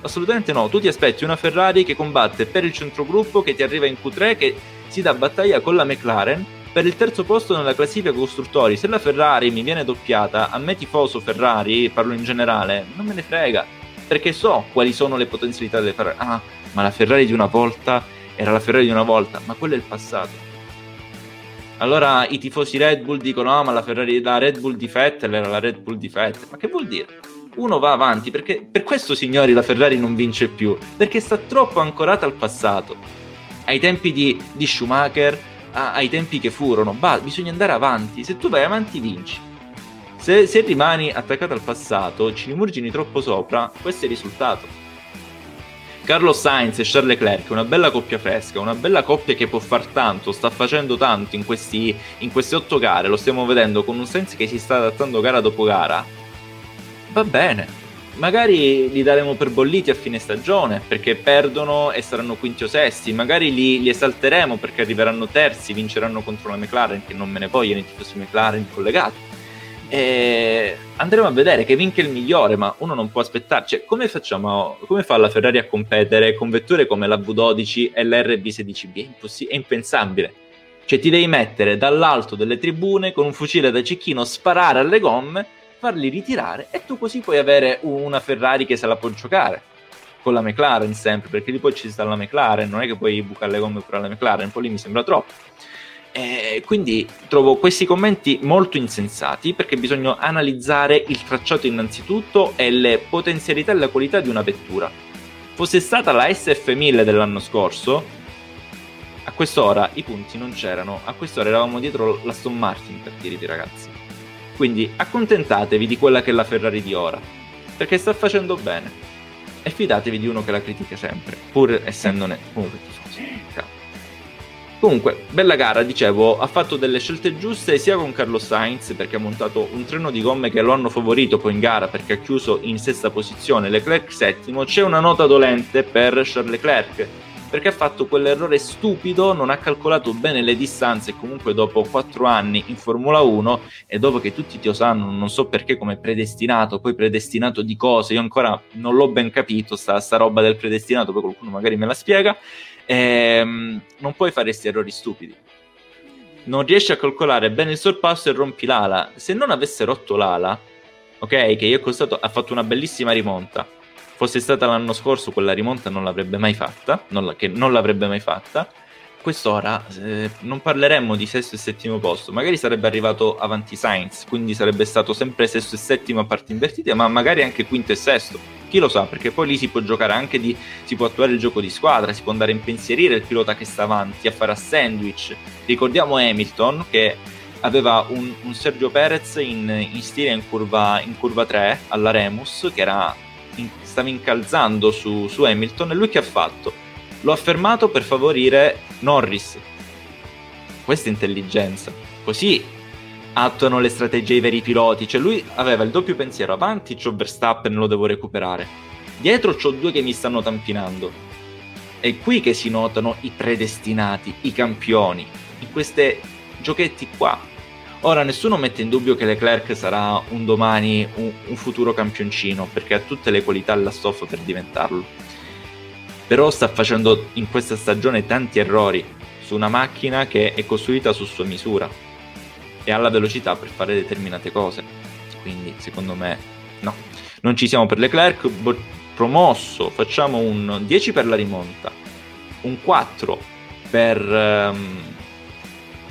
Assolutamente no, tu ti aspetti una Ferrari che combatte per il centrogruppo, che ti arriva in Q3, che si dà battaglia con la McLaren per il terzo posto nella classifica costruttori. Se la Ferrari mi viene doppiata, a me tifoso Ferrari, parlo in generale, non me ne frega, perché so quali sono le potenzialità delle Ferrari. Ah, ma la Ferrari di una volta era la Ferrari di una volta, ma quello è il passato. Allora i tifosi Red Bull dicono: Ah, ma la Ferrari, la Red Bull di Vettel era la Red Bull di Vettel. Ma che vuol dire? uno va avanti, perché per questo, signori, la Ferrari non vince più, perché sta troppo ancorata al passato, ai tempi di, di Schumacher, a, ai tempi che furono, bah, bisogna andare avanti, se tu vai avanti vinci. Se, se rimani attaccato al passato, ci rimurgini troppo sopra, questo è il risultato. Carlos Sainz e Charles Leclerc, una bella coppia fresca, una bella coppia che può far tanto, sta facendo tanto in, questi, in queste otto gare, lo stiamo vedendo con un Sainz che si sta adattando gara dopo gara, va bene. Magari li daremo per bolliti a fine stagione perché perdono e saranno quinti o sesti. Magari li, li esalteremo perché arriveranno terzi, vinceranno contro la McLaren, che non me ne vogliono i tifosi McLaren collegati. E andremo a vedere che vinca il migliore, ma uno non può aspettare. Cioè, come facciamo? Come fa la Ferrari a competere con vetture come la V12 e la RB16B? È, imposs- è impensabile. Cioè, ti devi mettere dall'alto delle tribune con un fucile da cecchino, sparare alle gomme farli ritirare e tu così puoi avere una Ferrari che se la può giocare con la McLaren sempre, perché lì poi ci sta la McLaren, non è che puoi bucare le gomme pure alla McLaren, poi lì mi sembra troppo. E quindi trovo questi commenti molto insensati perché bisogna analizzare il tracciato innanzitutto e le potenzialità e la qualità di una vettura. Fosse stata la SF1000 dell'anno scorso, a quest'ora i punti non c'erano, a quest'ora eravamo dietro la Stone Martin per dirvi ragazzi. Quindi accontentatevi di quella che è la Ferrari di ora, perché sta facendo bene. E fidatevi di uno che la critica sempre, pur essendone comunque tifosi. Comunque, bella gara, dicevo, ha fatto delle scelte giuste sia con Carlos Sainz perché ha montato un treno di gomme che lo hanno favorito poi in gara perché ha chiuso in sesta posizione, Leclerc settimo, c'è una nota dolente per Charles Leclerc perché ha fatto quell'errore stupido, non ha calcolato bene le distanze comunque dopo 4 anni in Formula 1 e dopo che tutti ti lo sanno, non so perché come predestinato, poi predestinato di cose, io ancora non l'ho ben capito sta, sta roba del predestinato, poi qualcuno magari me la spiega, ehm, non puoi fare questi errori stupidi. Non riesci a calcolare bene il sorpasso e rompi l'ala. Se non avesse rotto l'ala, ok, che io è costato, ha fatto una bellissima rimonta fosse stata l'anno scorso quella rimonta non l'avrebbe mai fatta, non la, che non l'avrebbe mai fatta. Quest'ora eh, non parleremmo di sesto e settimo posto, magari sarebbe arrivato avanti Sainz, quindi sarebbe stato sempre sesto e settimo a parti invertite, ma magari anche quinto e sesto. Chi lo sa, perché poi lì si può giocare anche di. si può attuare il gioco di squadra, si può andare a impensierire il pilota che sta avanti, a fare a sandwich. Ricordiamo Hamilton che aveva un, un Sergio Perez in, in stile in curva, in curva 3 alla Remus, che era in, stava incalzando su, su Hamilton e lui che ha fatto? Lo ha fermato per favorire Norris. Questa intelligenza. Così attuano le strategie i veri piloti. Cioè lui aveva il doppio pensiero, avanti c'ho Verstappen, lo devo recuperare. Dietro c'ho due che mi stanno tampinando. È qui che si notano i predestinati, i campioni, in questi giochetti qua. Ora nessuno mette in dubbio che Leclerc sarà un domani un, un futuro campioncino, perché ha tutte le qualità e la stoffa per diventarlo. Però sta facendo in questa stagione tanti errori su una macchina che è costruita su sua misura e ha la velocità per fare determinate cose. Quindi secondo me no. Non ci siamo per Leclerc, bo- promosso, facciamo un 10 per la rimonta, un 4 per... Um,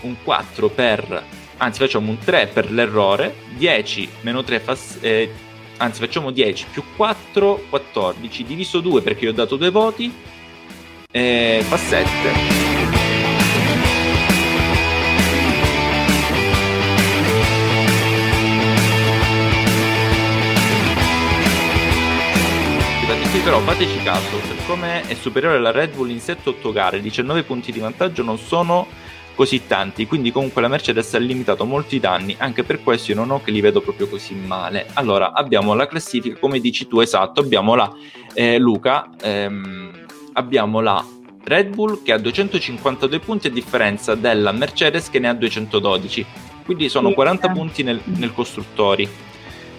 un 4 per, anzi facciamo un 3 per l'errore, 10 meno 3 fa, eh, anzi facciamo 10 più 4, 14, diviso 2 perché io ho dato due voti, eh, fa 7. Qui però fateci caso, siccome è superiore alla Red Bull in 7-8 gare, 19 punti di vantaggio non sono così tanti, quindi comunque la Mercedes ha limitato molti danni, anche per questo io non ho che li vedo proprio così male. Allora, abbiamo la classifica, come dici tu, esatto, abbiamo la eh, Luca, ehm, abbiamo la Red Bull che ha 252 punti a differenza della Mercedes che ne ha 212, quindi sono 40 punti nel, nel costruttori.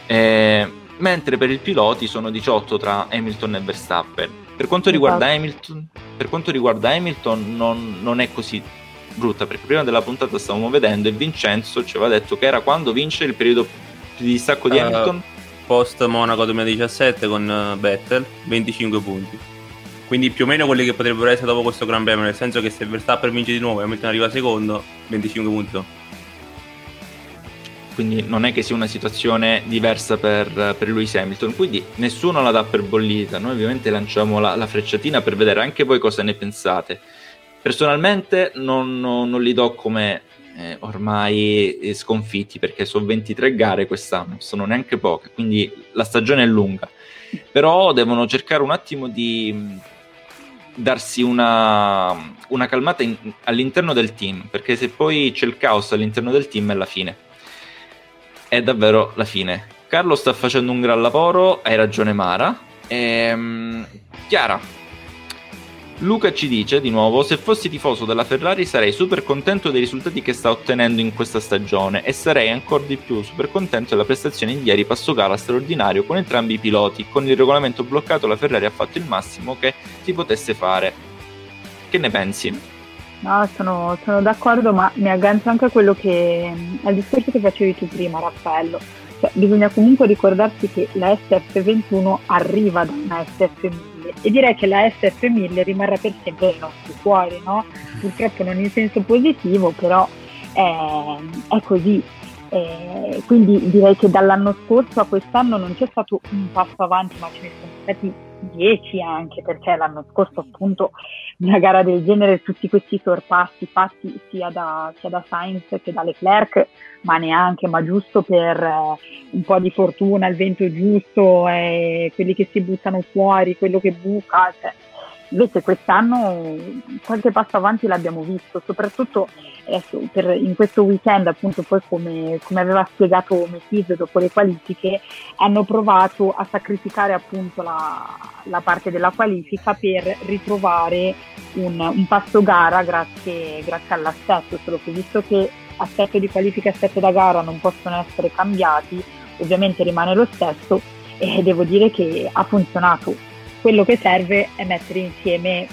Eh, mentre per i piloti sono 18 tra Hamilton e Verstappen. Per quanto riguarda esatto. Hamilton, per quanto riguarda Hamilton non, non, è così brutta, perché prima della puntata stavamo vedendo e Vincenzo ci aveva detto che era quando vince il periodo di distacco di uh, Hamilton. Post Monaco 2017 con uh, Vettel, 25 punti. Quindi più o meno quelli che potrebbero essere dopo questo Gran Premio, nel senso che se Verstappen vince di nuovo e Hamilton arriva secondo, 25 punti quindi non è che sia una situazione diversa per, per Lewis Hamilton, quindi nessuno la dà per bollita, noi ovviamente lanciamo la, la frecciatina per vedere anche voi cosa ne pensate. Personalmente non, non, non li do come eh, ormai eh, sconfitti perché sono 23 gare quest'anno, sono neanche poche, quindi la stagione è lunga, però devono cercare un attimo di mm, darsi una, una calmata in, all'interno del team, perché se poi c'è il caos all'interno del team è la fine è davvero la fine. Carlo sta facendo un gran lavoro, hai ragione Mara. Ehm, Chiara, Luca ci dice di nuovo: Se fossi tifoso della Ferrari sarei super contento dei risultati che sta ottenendo in questa stagione e sarei ancora di più super contento della prestazione di ieri passo gara straordinario con entrambi i piloti. Con il regolamento bloccato, la Ferrari ha fatto il massimo che si potesse fare. Che ne pensi? No, sono, sono, d'accordo, ma mi aggancio anche a quello che al discorso che facevi tu prima, Raffaello. Cioè, bisogna comunque ricordarsi che la SF21 arriva da una SF1000 e direi che la SF1000 rimarrà per sempre nei nostri cuori, no? Purtroppo non in senso positivo, però è, è così. E quindi direi che dall'anno scorso a quest'anno non c'è stato un passo avanti, ma ce ne sono stati 10 anche, perché l'anno scorso appunto una gara del genere, tutti questi sorpassi fatti sia da, sia da Sainz che da Leclerc, ma neanche, ma giusto per eh, un po' di fortuna, il vento giusto, eh, quelli che si buttano fuori, quello che buca, cioè, Invece quest'anno qualche passo avanti l'abbiamo visto, soprattutto adesso, per, in questo weekend, appunto poi come, come aveva spiegato Metis dopo le qualifiche, hanno provato a sacrificare appunto la, la parte della qualifica per ritrovare un, un passo gara grazie, grazie all'assetto, solo che visto che assetto di qualifica e assetto da gara non possono essere cambiati, ovviamente rimane lo stesso e devo dire che ha funzionato quello che serve è mettere insieme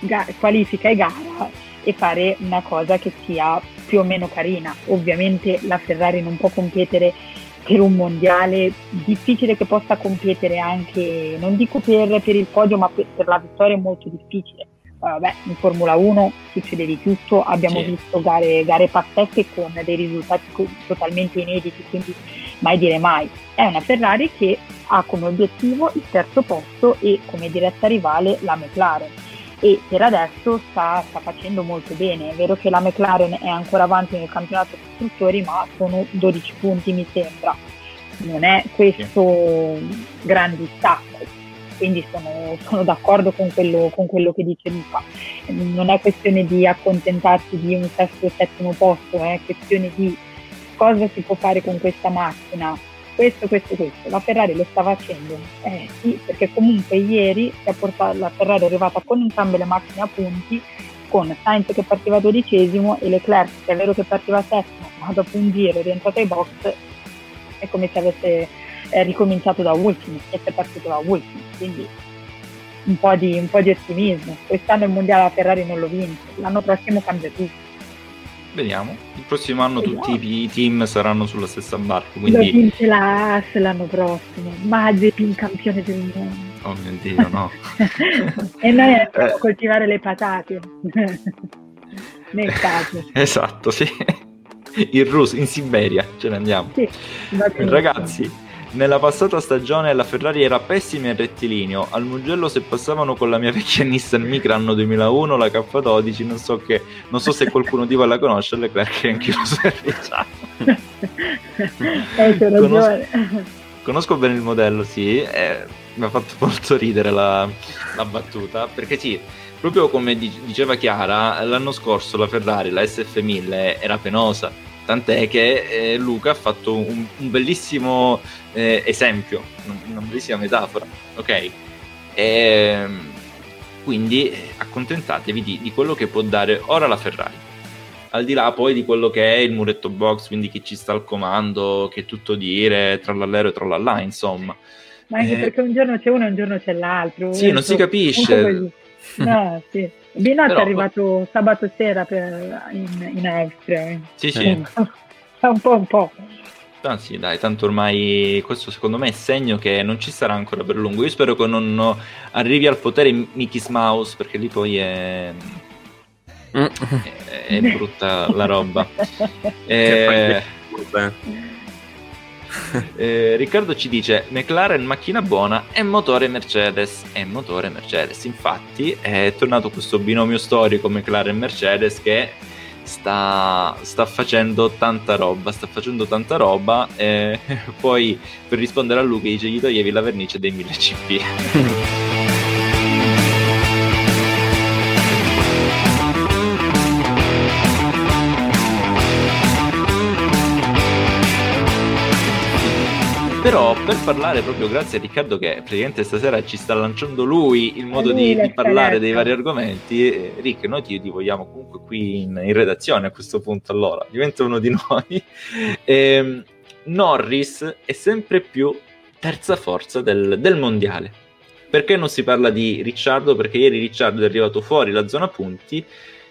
ga- qualifica e gara e fare una cosa che sia più o meno carina. Ovviamente la Ferrari non può competere per un mondiale, difficile che possa competere anche, non dico per, per il podio, ma per, per, la vittoria è molto difficile. Vabbè, in Formula 1 succede di tutto, abbiamo sì. visto gare, gare pazzesche con dei risultati totalmente inediti, quindi mai dire mai. È una Ferrari che ha come obiettivo il terzo posto e come diretta rivale la McLaren e per adesso sta, sta, facendo molto bene. È vero che la McLaren è ancora avanti nel campionato costruttori, ma sono 12 punti mi sembra. Non è questo grande distacco, quindi sono, sono d'accordo con quello, con quello, che dice Luca. Non è questione di accontentarsi di un sesto o settimo posto, è questione di cosa si può fare con questa macchina questo, questo, questo. La Ferrari lo sta facendo? Eh sì, perché comunque ieri portato, la Ferrari è arrivata con entrambe le macchine a punti, con Sainz che partiva dodicesimo e Leclerc che è vero che partiva settimo, ma dopo un giro è rientrato ai box, è come se avesse eh, ricominciato da ultimo, e si è partito da ultimo, quindi un po, di, un po' di ottimismo. Quest'anno il mondiale la Ferrari non lo vince, l'anno prossimo cambia tutto. Vediamo. Il prossimo anno Vediamo. tutti i team saranno sulla stessa barca. Quindi... Lo vince la AS l'anno prossimo. Mazepin campione del mondo. Oh mio Dio, no. e noi andiamo a coltivare le patate. nel caso. esatto, sì. In Russia, in Siberia, ce ne andiamo. Sì, Ragazzi, nella passata stagione la Ferrari era pessima in rettilineo. Al Mugello se passavano con la mia vecchia Nissan Micra anno 2001, la K12, non so, che, non so se qualcuno di voi la conosce, Leclerc che anch'io lo serviciamo. eh, conosco, conosco bene il modello, sì, eh, mi ha fatto molto ridere la, la battuta, perché sì, proprio come diceva Chiara, l'anno scorso la Ferrari, la SF1000, era penosa. Tant'è che eh, Luca ha fatto un, un bellissimo eh, esempio, una bellissima metafora, ok? E, ehm, quindi accontentatevi di, di, quello che può dare ora la Ferrari. Al di là poi di quello che è il muretto box, quindi chi ci sta al comando, che tutto dire, trallallero e trallallà, insomma. Ma anche eh, perché un giorno c'è uno e un giorno c'è l'altro. Sì, non si capisce. No, sì. Binot Però... è arrivato sabato sera per, in, in Austria. Sì, sì. un po', un po'. Ah, sì, dai, tanto ormai questo secondo me è segno che non ci sarà ancora per lungo. Io spero che non arrivi al potere Mickey's Mouse, perché lì poi è, mm. è, è brutta la roba. eh, eh, Riccardo ci dice McLaren macchina buona e motore Mercedes e motore Mercedes. Infatti è tornato questo binomio storico McLaren-Mercedes che sta, sta, facendo tanta roba sta facendo tanta roba e poi per rispondere a Luca dice gli toglievi la vernice dei 1000 CP Però per parlare proprio grazie a Riccardo che praticamente stasera ci sta lanciando lui il modo di, di, parlare dei vari argomenti, Rick, noi ti, ti, vogliamo comunque qui in, in, redazione a questo punto allora, diventa uno di noi. E, ehm, Norris è sempre più terza forza del, del mondiale. Perché non si parla di Ricciardo? Perché ieri Ricciardo è arrivato fuori la zona punti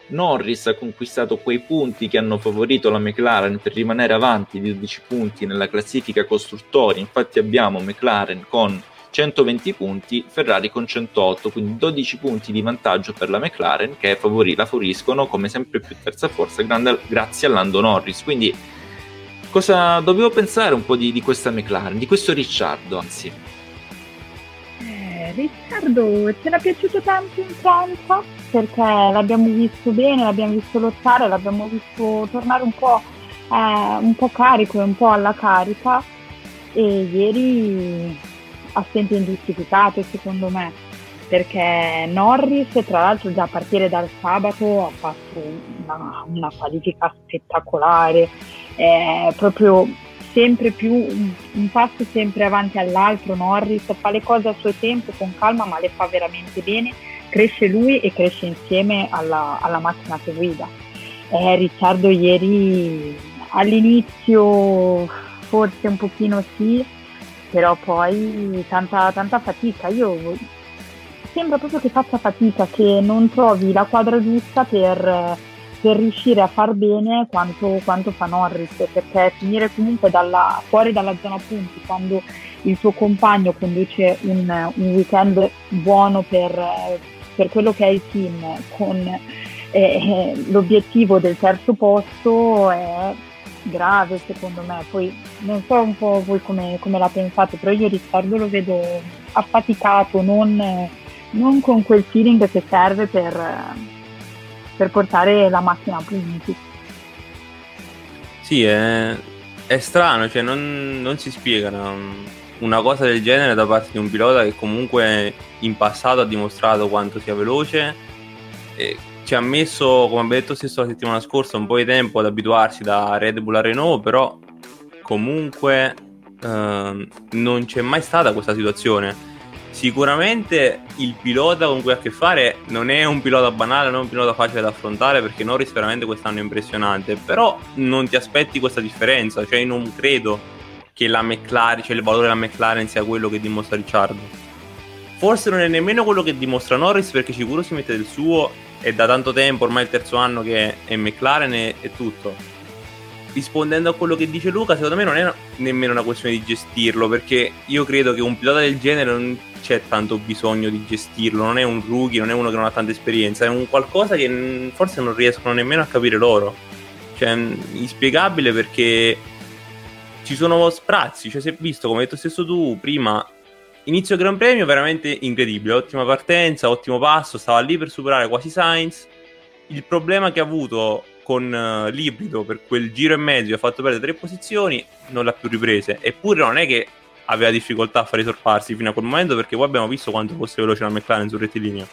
Norris ha conquistato quei punti che hanno favorito la McLaren per rimanere avanti di 12 punti nella classifica costruttori. Infatti abbiamo McLaren con 120 punti, Ferrari con 108, quindi 12 punti di vantaggio per la McLaren che favori, la favoriscono come sempre più terza forza grande, grazie a Lando Norris. Quindi cosa dovevo pensare un po' di, di questa McLaren, di questo Ricciardo anzi? Riccardo ci era piaciuto tanto in Francia? Perché l'abbiamo visto bene, l'abbiamo visto lottare, l'abbiamo visto tornare un po', eh, un po carico e un po' alla carica. E ieri assente ingiustificato secondo me perché Norris tra l'altro già a partire dal sabato ha fatto una, una qualifica spettacolare, eh, proprio sempre più un, un, passo sempre avanti all'altro, Norris fa le cose a suo tempo, con calma, ma le fa veramente bene, cresce lui e cresce insieme alla, alla macchina che guida. Eh, Ricciardo ieri all'inizio forse un pochino sì, però poi tanta, tanta fatica. Io sembra proprio che faccia fatica, che non trovi la quadra giusta per per riuscire a far bene quanto, quanto fa Norris, perché finire comunque dalla, fuori dalla zona punti quando il tuo compagno conduce un, un weekend buono per, per, quello che è il team, con eh, eh, l'obiettivo del terzo posto è grave secondo me. Poi non so un po' voi come, come la pensate, però io Riccardo lo vedo affaticato, non, non con quel feeling che serve per per portare la macchina a punti. Sì, è, è strano, cioè non, non, si spiega una cosa del genere da parte di un pilota che comunque in passato ha dimostrato quanto sia veloce e ci ha messo, come abbiamo detto stesso la settimana scorsa, un po' di tempo ad abituarsi da Red Bull a Renault, però comunque eh, non c'è mai stata questa situazione Sicuramente il pilota con cui ha a che fare non è un pilota banale, non è un pilota facile da affrontare perché Norris veramente quest'anno è impressionante, però non ti aspetti questa differenza, cioè non credo che la McLaren, cioè il valore della McLaren sia quello che dimostra Ricciardo. Forse non è nemmeno quello che dimostra Norris perché sicuro si mette del suo e da tanto tempo, ormai il terzo anno che è McLaren e, e tutto. Rispondendo a quello che dice Luca, secondo me non è nemmeno una questione di gestirlo perché io credo che un pilota del genere non c'è tanto bisogno di gestirlo, non è un rookie, non è uno che non ha tanta esperienza, è un qualcosa che forse non riescono nemmeno a capire loro. Cioè, inspiegabile perché ci sono sprazzi, cioè si è visto, come hai detto stesso tu prima, inizio Gran Premio veramente incredibile, ottima partenza, ottimo passo, stava lì per superare quasi Sainz. Il problema che ha avuto con uh, l'ibrido per quel giro e mezzo ha fatto perdere tre posizioni, non l'ha più riprese. Eppure non è che aveva difficoltà a fare i sorpassi fino a quel momento perché poi abbiamo visto quanto fosse veloce la McLaren sul rettilineo.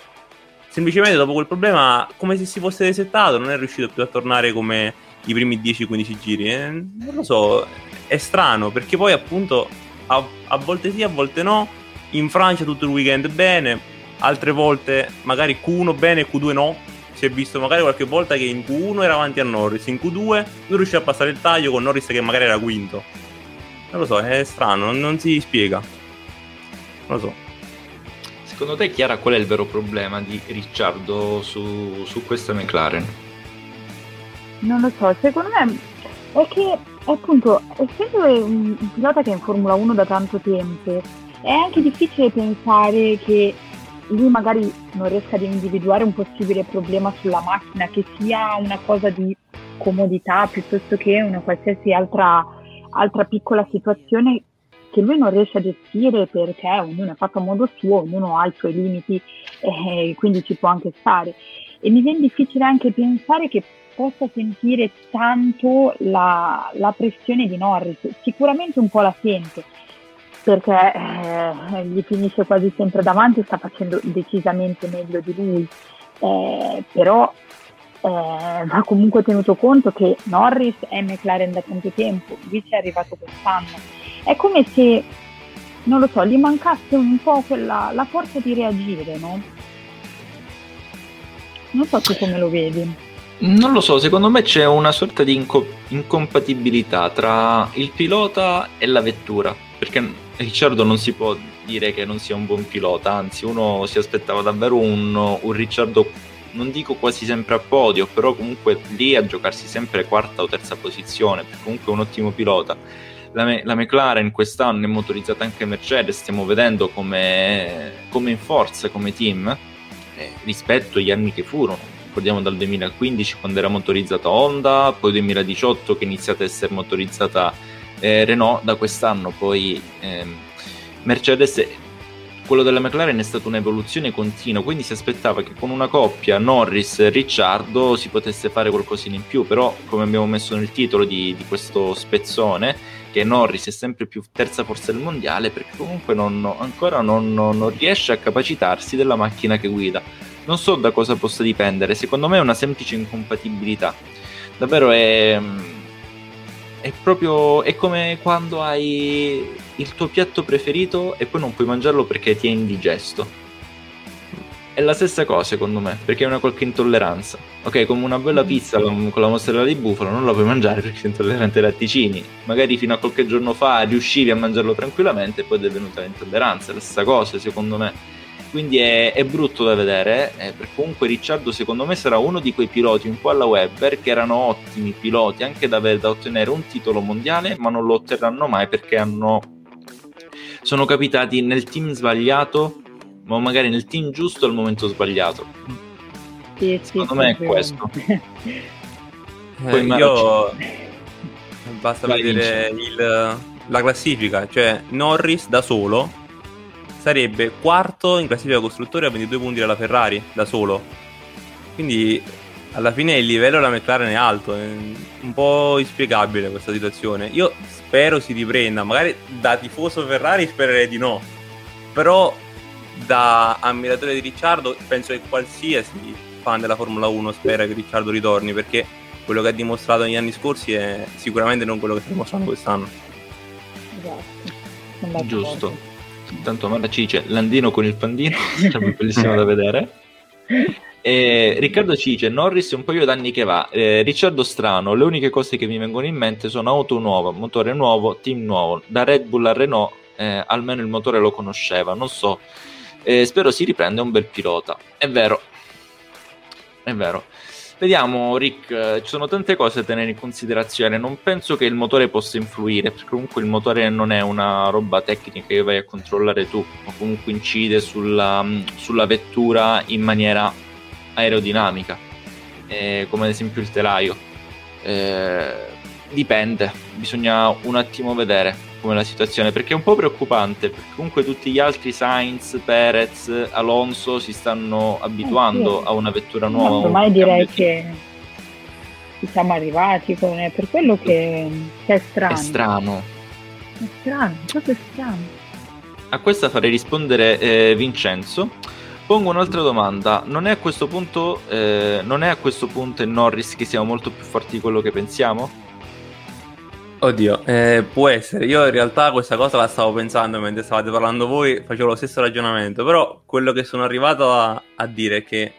Semplicemente dopo quel problema, come se si fosse resettato, non è riuscito più a tornare come i primi 10-15 giri. Eh, non lo so, è strano perché poi appunto a, a volte sì, a volte no. In Francia tutto il weekend bene, altre volte magari Q1 bene, Q2 no. Si è visto magari qualche volta che in Q1 era avanti a Norris, in Q2 non riusciva a passare il taglio con Norris che magari era quinto non lo so, è strano, non, non si spiega. Non lo so. Secondo te, Chiara, qual è il vero problema di Ricciardo su, su questa McLaren? Non lo so, secondo me è che appunto, essendo un, un pilota che è in Formula 1 da tanto tempo, è anche difficile pensare che lui magari non riesca ad individuare un possibile problema sulla macchina, che sia una cosa di comodità piuttosto che una qualsiasi altra altra piccola situazione che lui non riesce a gestire perché ognuno è fatto a modo suo, ognuno ha i suoi limiti e eh, quindi ci può anche stare. E mi viene difficile anche pensare che possa sentire tanto la, la pressione di Norris, sicuramente un po' la sente perché eh, gli finisce quasi sempre davanti, sta facendo decisamente meglio di lui, eh, però eh, va comunque tenuto conto che Norris è McLaren da tanto tempo, lui ci è arrivato quest'anno. È come se, non lo so, gli mancasse un po' quella, la forza di reagire, no? Non so tu come lo vedi. Non lo so, secondo me c'è una sorta di inco- incompatibilità tra il pilota e la vettura, perché Ricciardo non si può dire che non sia un buon pilota, anzi uno si aspettava davvero un, un Ricciardo non dico quasi sempre a podio, però comunque lì a giocarsi sempre quarta o terza posizione, comunque è un ottimo pilota. La, la McLaren quest'anno è motorizzata anche Mercedes, stiamo vedendo come, come in forza come team eh, rispetto agli anni che furono. Ricordiamo dal 2015 quando era motorizzata Honda, poi 2018 che è iniziata a essere motorizzata eh, Renault, da quest'anno poi eh, Mercedes quello della McLaren è stata un'evoluzione continua, quindi si aspettava che con una coppia Norris-Ricciardo si potesse fare qualcosina in più, però come abbiamo messo nel titolo di, di questo spezzone, che Norris è sempre più terza forza del mondiale perché comunque non, ancora non, non riesce a capacitarsi della macchina che guida. Non so da cosa possa dipendere, secondo me è una semplice incompatibilità. Davvero è è proprio è come quando hai il tuo piatto preferito e poi non puoi mangiarlo perché ti è indigesto. È la stessa cosa secondo me, perché hai una qualche intolleranza. Ok, come una bella pizza con la mozzarella di bufalo non la puoi mangiare perché sei intollerante ai latticini. Magari fino a qualche giorno fa riuscivi a mangiarlo tranquillamente e poi è venuta l'intolleranza. È la stessa cosa secondo me quindi è, è, brutto da vedere eh, perché comunque Ricciardo secondo me sarà uno di quei piloti un po' alla Webber che erano ottimi piloti anche da, da ottenere un titolo mondiale ma non lo otterranno mai perché hanno, sono capitati nel team sbagliato ma magari nel team giusto al momento sbagliato. Sì, secondo sì, me è questo. Eh, io basta Vai, vedere il, la classifica cioè Norris da solo sarebbe quarto in classifica costruttori a 22 punti dalla Ferrari da solo. Quindi alla fine il livello della McLaren è alto, è un po' inspiegabile questa situazione. Io spero si riprenda, magari da tifoso Ferrari spererei di no, però da ammiratore di Ricciardo penso che qualsiasi fan della Formula 1 spera che Ricciardo ritorni perché quello che ha dimostrato negli anni scorsi è sicuramente non quello che sta dimostrando quest'anno. Esatto. Giusto tanto Mara ci dice Landino con il pandino, sarebbe bellissimo da vedere. E Riccardo ci dice Norris è un paio d'anni che va. Eh, Ricciardo strano le uniche cose che mi vengono in mente sono auto nuova motore nuovo team nuovo. Da Red Bull a Renault eh, almeno il motore lo conosceva non so. Eh, spero si riprenda un bel pilota. È vero. È vero. Vediamo, Rick, ci sono tante cose da tenere in considerazione. Non penso che il motore possa influire, perché comunque il motore non è una roba tecnica che vai a controllare tu, ma comunque incide sulla, sulla vettura in maniera aerodinamica, eh, come ad esempio il telaio. Eh, dipende, bisogna un attimo vedere come la situazione, perché è un po' preoccupante, perché comunque tutti gli altri Sainz, Perez, Alonso si stanno abituando eh sì. a una vettura nuova. No, ormai direi che ci siamo arrivati, con... è per quello che, che, è strano. È strano. È strano, proprio strano. A questa farei rispondere eh, Vincenzo. Pongo un'altra domanda, non è a questo punto, eh, non è a questo punto in Norris che siamo molto più forti di quello che pensiamo? Oddio, eh, può essere. Io in realtà questa cosa la stavo pensando mentre stavate parlando voi, facevo lo stesso ragionamento, però quello che sono arrivato a, a dire è che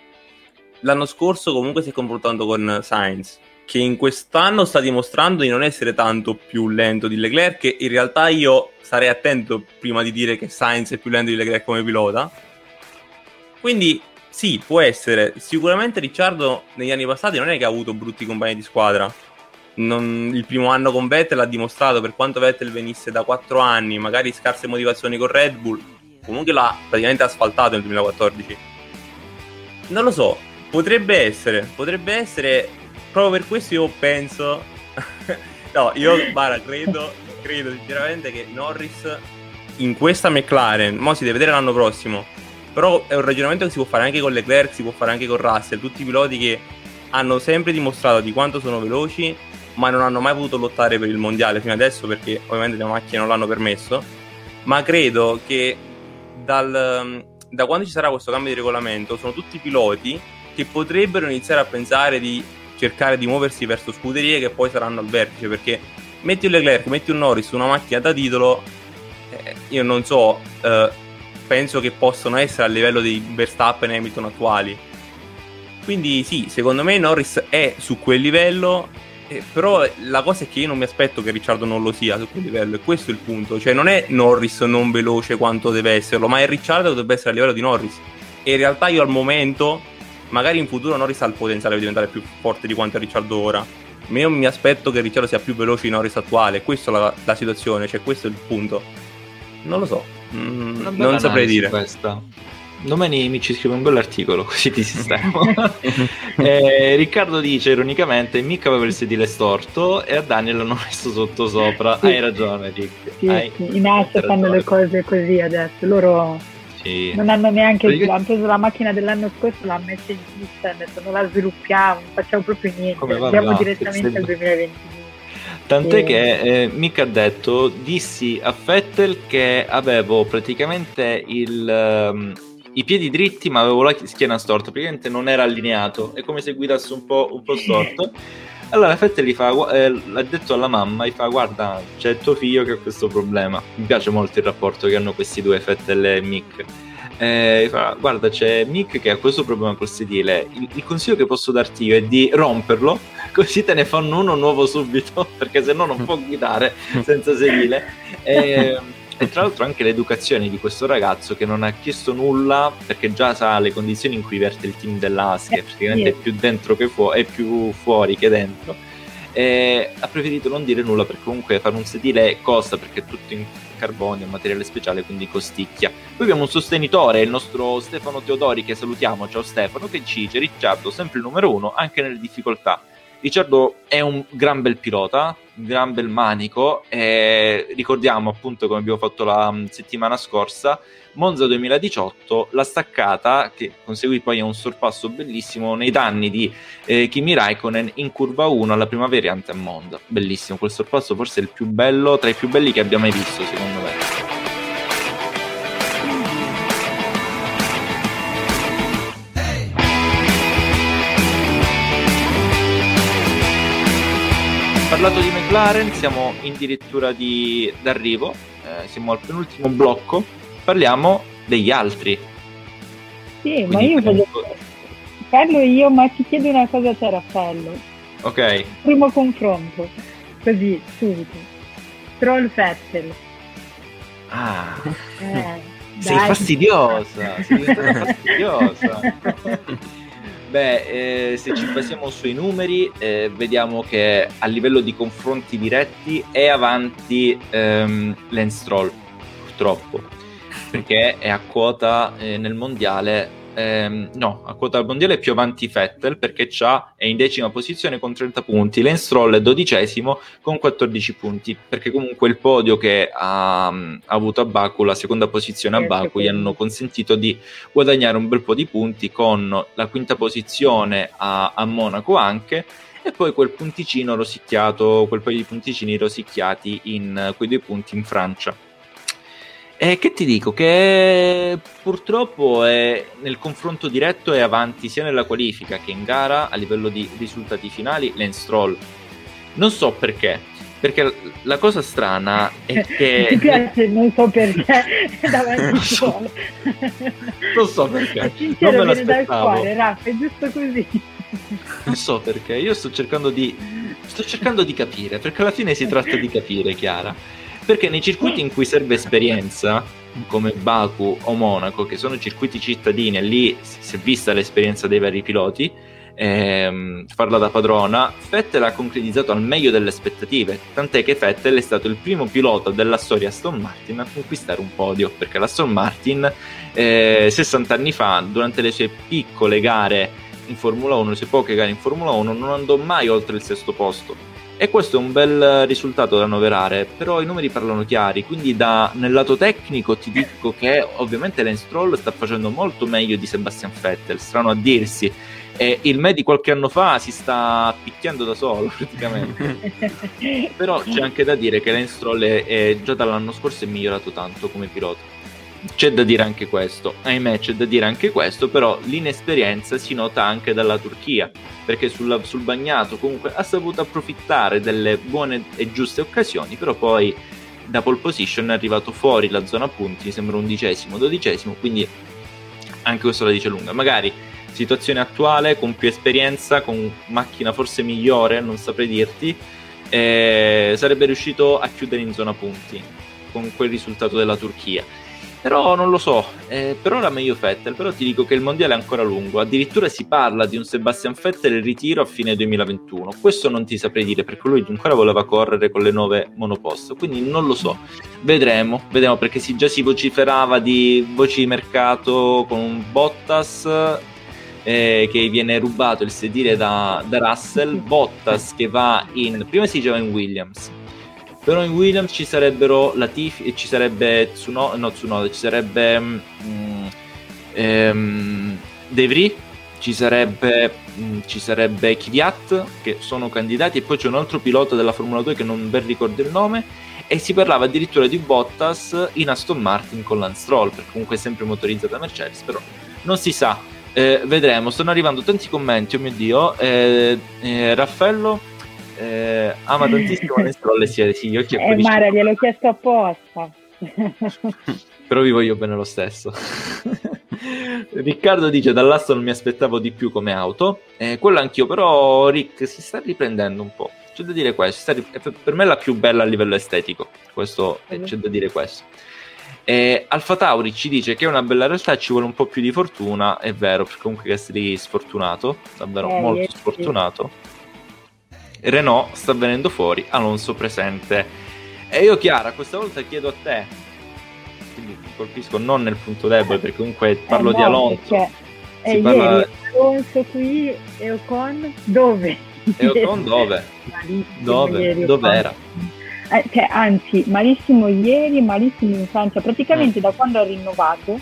l'anno scorso comunque si è confrontando con Sainz, che in quest'anno sta dimostrando di non essere tanto più lento di Leclerc, che in realtà io sarei attento prima di dire che Sainz è più lento di Leclerc come pilota. Quindi sì, può essere. Sicuramente Ricciardo negli anni passati non è che ha avuto brutti compagni di squadra non, il primo anno con Vettel ha dimostrato per quanto Vettel venisse da 4 anni, magari scarse motivazioni con Red Bull, comunque l'ha praticamente asfaltato nel 2014. Non lo so, potrebbe essere, potrebbe essere, proprio per questo io penso, no, io Bara, credo, credo sinceramente che Norris in questa McLaren, mo si deve vedere l'anno prossimo, però è un ragionamento che si può fare anche con Leclerc, si può fare anche con Russell, tutti i piloti che hanno sempre dimostrato di quanto sono veloci ma non hanno mai potuto lottare per il mondiale fino adesso perché ovviamente le macchine non l'hanno permesso. Ma credo che dal, da quando ci sarà questo cambio di regolamento sono tutti piloti che potrebbero iniziare a pensare di cercare di muoversi verso scuderie che poi saranno al vertice perché metti un Leclerc, metti un Norris su una macchina da titolo, eh, io non so, eh, penso che possono essere a livello dei Verstappen e Hamilton attuali. Quindi sì, secondo me Norris è su quel livello eh, però la cosa è che io non mi aspetto che Ricciardo non lo sia su quel livello, e questo è il punto. Cioè, non è Norris non veloce quanto deve esserlo, ma è Ricciardo che dovrebbe essere a livello di Norris. E in realtà io al momento, magari in futuro Norris ha il potenziale di diventare più forte di quanto è Ricciardo ora. Ma io mi aspetto che Ricciardo sia più veloce di Norris attuale. Questa è la, la situazione, cioè questo è il punto. Non lo so. Mm, non saprei dire. Questa domani mi ci scrive un bell'articolo così ti sistemo. eh, Riccardo dice ironicamente: Mica aveva il sedile storto e a Daniel l'hanno messo sotto sopra. Sì. Hai ragione, Rick. Sì, Hai sì. I NAS fanno le cose così adesso. Loro sì. non hanno neanche. Perché... Hanno preso la macchina dell'anno scorso, l'hanno messa in pista, hanno detto non la sviluppiamo, non facciamo proprio niente. Andiamo direttamente al 2022. Tant'è sì. che eh, Mick ha detto, dissi a Fettel che avevo praticamente il, um, i piedi dritti ma avevo la schiena storta, praticamente non era allineato, è come se guidasse un po', un po storto. Allora Fette gli fa, eh, l'ha detto alla mamma, gli fa guarda c'è tuo figlio che ha questo problema. Mi piace molto il rapporto che hanno questi due Fettel e Mick. Eh, fa, guarda c'è Mick che ha questo problema col sedile, il, il, consiglio che posso darti io è di romperlo, così te ne fanno uno nuovo subito, perché se no non può guidare senza sedile. Eh, e tra l'altro anche l'educazione di questo ragazzo che non ha chiesto nulla perché già sa le condizioni in cui verte il team dell'AS, che praticamente è più dentro che fuori, è più fuori che dentro. E ha preferito non dire nulla perché comunque fare un sedile costa perché è tutto in carbonio, materiale speciale, quindi costicchia. Poi abbiamo un sostenitore, il nostro Stefano Teodori, che salutiamo. Ciao Stefano, che ci dice Ricciardo, sempre il numero uno, anche nelle difficoltà. Ricciardo è un gran bel pilota, un gran bel manico. E ricordiamo appunto come abbiamo fatto la settimana scorsa, Monza 2018, la staccata che conseguì poi un sorpasso bellissimo nei danni di eh, Kimi Raikkonen in curva 1 alla prima variante a Monza. Bellissimo, quel sorpasso forse il più bello, tra i più belli che abbia mai visto secondo me. Parlato di McLaren, siamo addirittura di, d'arrivo, eh, siamo al penultimo blocco, parliamo degli altri. Sì, Quindi ma io voglio... Parlo io, ma ti chiedo una cosa a te Raffaello. Ok. Primo confronto, così, subito. Troll Fettel. Ah. Eh, sei fastidiosa, sei fastidiosa. Beh, eh, se ci basiamo sui numeri, eh, vediamo che a livello di confronti diretti è avanti ehm, Lance Stroll, purtroppo, perché è a quota eh, nel mondiale ehm, no, a quota al mondiale è più avanti Vettel perché è in decima posizione con 30 punti, Lance Stroll è dodicesimo con 14 punti, perché comunque il podio che ha, ha avuto a Baku, la seconda posizione a Baku, gli hanno consentito di guadagnare un bel po' di punti con la quinta posizione a, a Monaco anche e poi quel punticino rosicchiato, quel paio di punticini rosicchiati in quei due punti in Francia. E che ti dico? Che purtroppo è, nel confronto diretto è avanti sia nella qualifica che in gara a livello di risultati finali Lance Stroll. Non so perché, perché la cosa strana è che... Ti piace, non so perché, davanti non so, non so perché. Sincero, non me viene dal cuore, Raffa, è giusto così. Non so perché, io sto cercando di... Sto cercando di capire, perché alla fine si tratta di capire, Chiara. Perché nei circuiti in cui serve esperienza, come Baku o Monaco, che sono circuiti cittadini, e lì si è vista l'esperienza dei vari piloti, ehm, farla da padrona, Vettel ha concretizzato al meglio delle aspettative, tant'è che Vettel è stato il primo pilota della storia Aston Martin a conquistare un podio, perché l'Aston Martin eh, 60 anni fa, durante le sue piccole gare in Formula 1, le sue poche gare in Formula 1, non andò mai oltre il sesto posto e questo è un bel risultato da annoverare, però i numeri parlano chiari, quindi da, nel lato tecnico ti dico che ovviamente Lance Stroll sta facendo molto meglio di Sebastian Vettel, strano a dirsi, e il me di qualche anno fa si sta picchiando da solo praticamente. però c'è anche da dire che Lance Stroll è, è, già dall'anno scorso è migliorato tanto come pilota c'è da dire anche questo, ahimè c'è da dire anche questo, però l'inesperienza si nota anche dalla Turchia, perché sulla, sul bagnato comunque ha saputo approfittare delle buone e giuste occasioni, però poi da pole position è arrivato fuori la zona punti, mi sembra undicesimo, dodicesimo, quindi anche questo la dice lunga. Magari situazione attuale, con più esperienza, con macchina forse migliore, non saprei dirti, eh, sarebbe riuscito a chiudere in zona punti con quel risultato della Turchia però non lo so, eh, per ora meglio Vettel, però ti dico che il mondiale è ancora lungo, addirittura si parla di un Sebastian Vettel in ritiro a fine 2021, questo non ti saprei dire perché lui ancora voleva correre con le nuove monoposto, quindi non lo so, vedremo, vedremo perché si, già si vociferava di voci di mercato con Bottas eh, che viene rubato il sedile da, da Russell, Bottas che va in, prima si diceva in Williams, però in Williams ci sarebbero Latifi, ci sarebbe Tsunoda, no Tsunoda, ci sarebbe mm, ehm, De Vries, ci sarebbe, mm, sarebbe Kvyat, che sono candidati, e poi c'è un altro pilota della Formula 2 che non ben ricordo il nome, e si parlava addirittura di Bottas in Aston Martin con Lance Stroll, perché comunque è sempre motorizzata Mercedes, però non si sa. Eh, vedremo, stanno arrivando tanti commenti, oh mio Dio. Eh, eh, Raffaello eh, ama tantissimo le scroll sia sì, io eh, Mara, gliel'ho chiesto apposta. Però vi voglio bene lo stesso. Riccardo dice dall'Aston non mi aspettavo di più come auto. Eh, quello anch'io, però Rick si sta riprendendo un po'. C'è da dire questo. per me è la più bella a livello estetico. Questo, mm. c'è da dire questo. Eh, Alfa Tauri ci dice che è una bella realtà, ci vuole un po' più di fortuna. È vero, perché comunque Gasly sfortunato, davvero eh, molto sfortunato. Renault sta venendo fuori, Alonso presente. E io Chiara, questa volta chiedo a te, quindi ti colpisco non nel punto debole perché comunque parlo eh no, di Alonso. Si eh, parla... ieri Alonso qui e Ocon dove? E Ocon dove? dove? Dove era? Eh, cioè, anzi, malissimo ieri, malissimo in Francia, praticamente mm. da quando ha rinnovato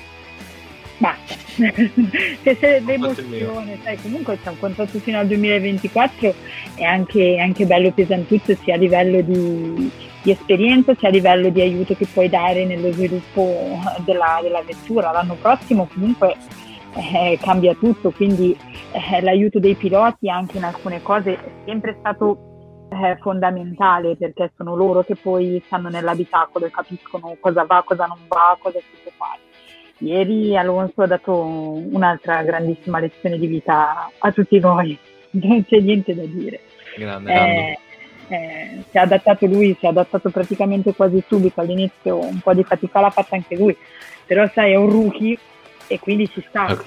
basta. se sarebbe emozione, sai, comunque c'è un contratto fino al 2024 è anche, anche bello pesantuccio sia a livello di, di, esperienza sia a livello di aiuto che puoi dare nello sviluppo della, della vettura. L'anno prossimo comunque eh, cambia tutto, quindi eh, l'aiuto dei piloti anche in alcune cose è sempre stato eh, fondamentale perché sono loro che poi stanno nell'abitacolo e capiscono cosa va, cosa non va, cosa si può fare. Ieri Alonso ha dato un'altra grandissima lezione di vita a tutti noi, non c'è niente da dire. Grande, eh, eh, si è adattato lui, si è adattato praticamente quasi subito, all'inizio un po' di fatica l'ha fatta anche lui, però sai è un rookie e quindi ci sta.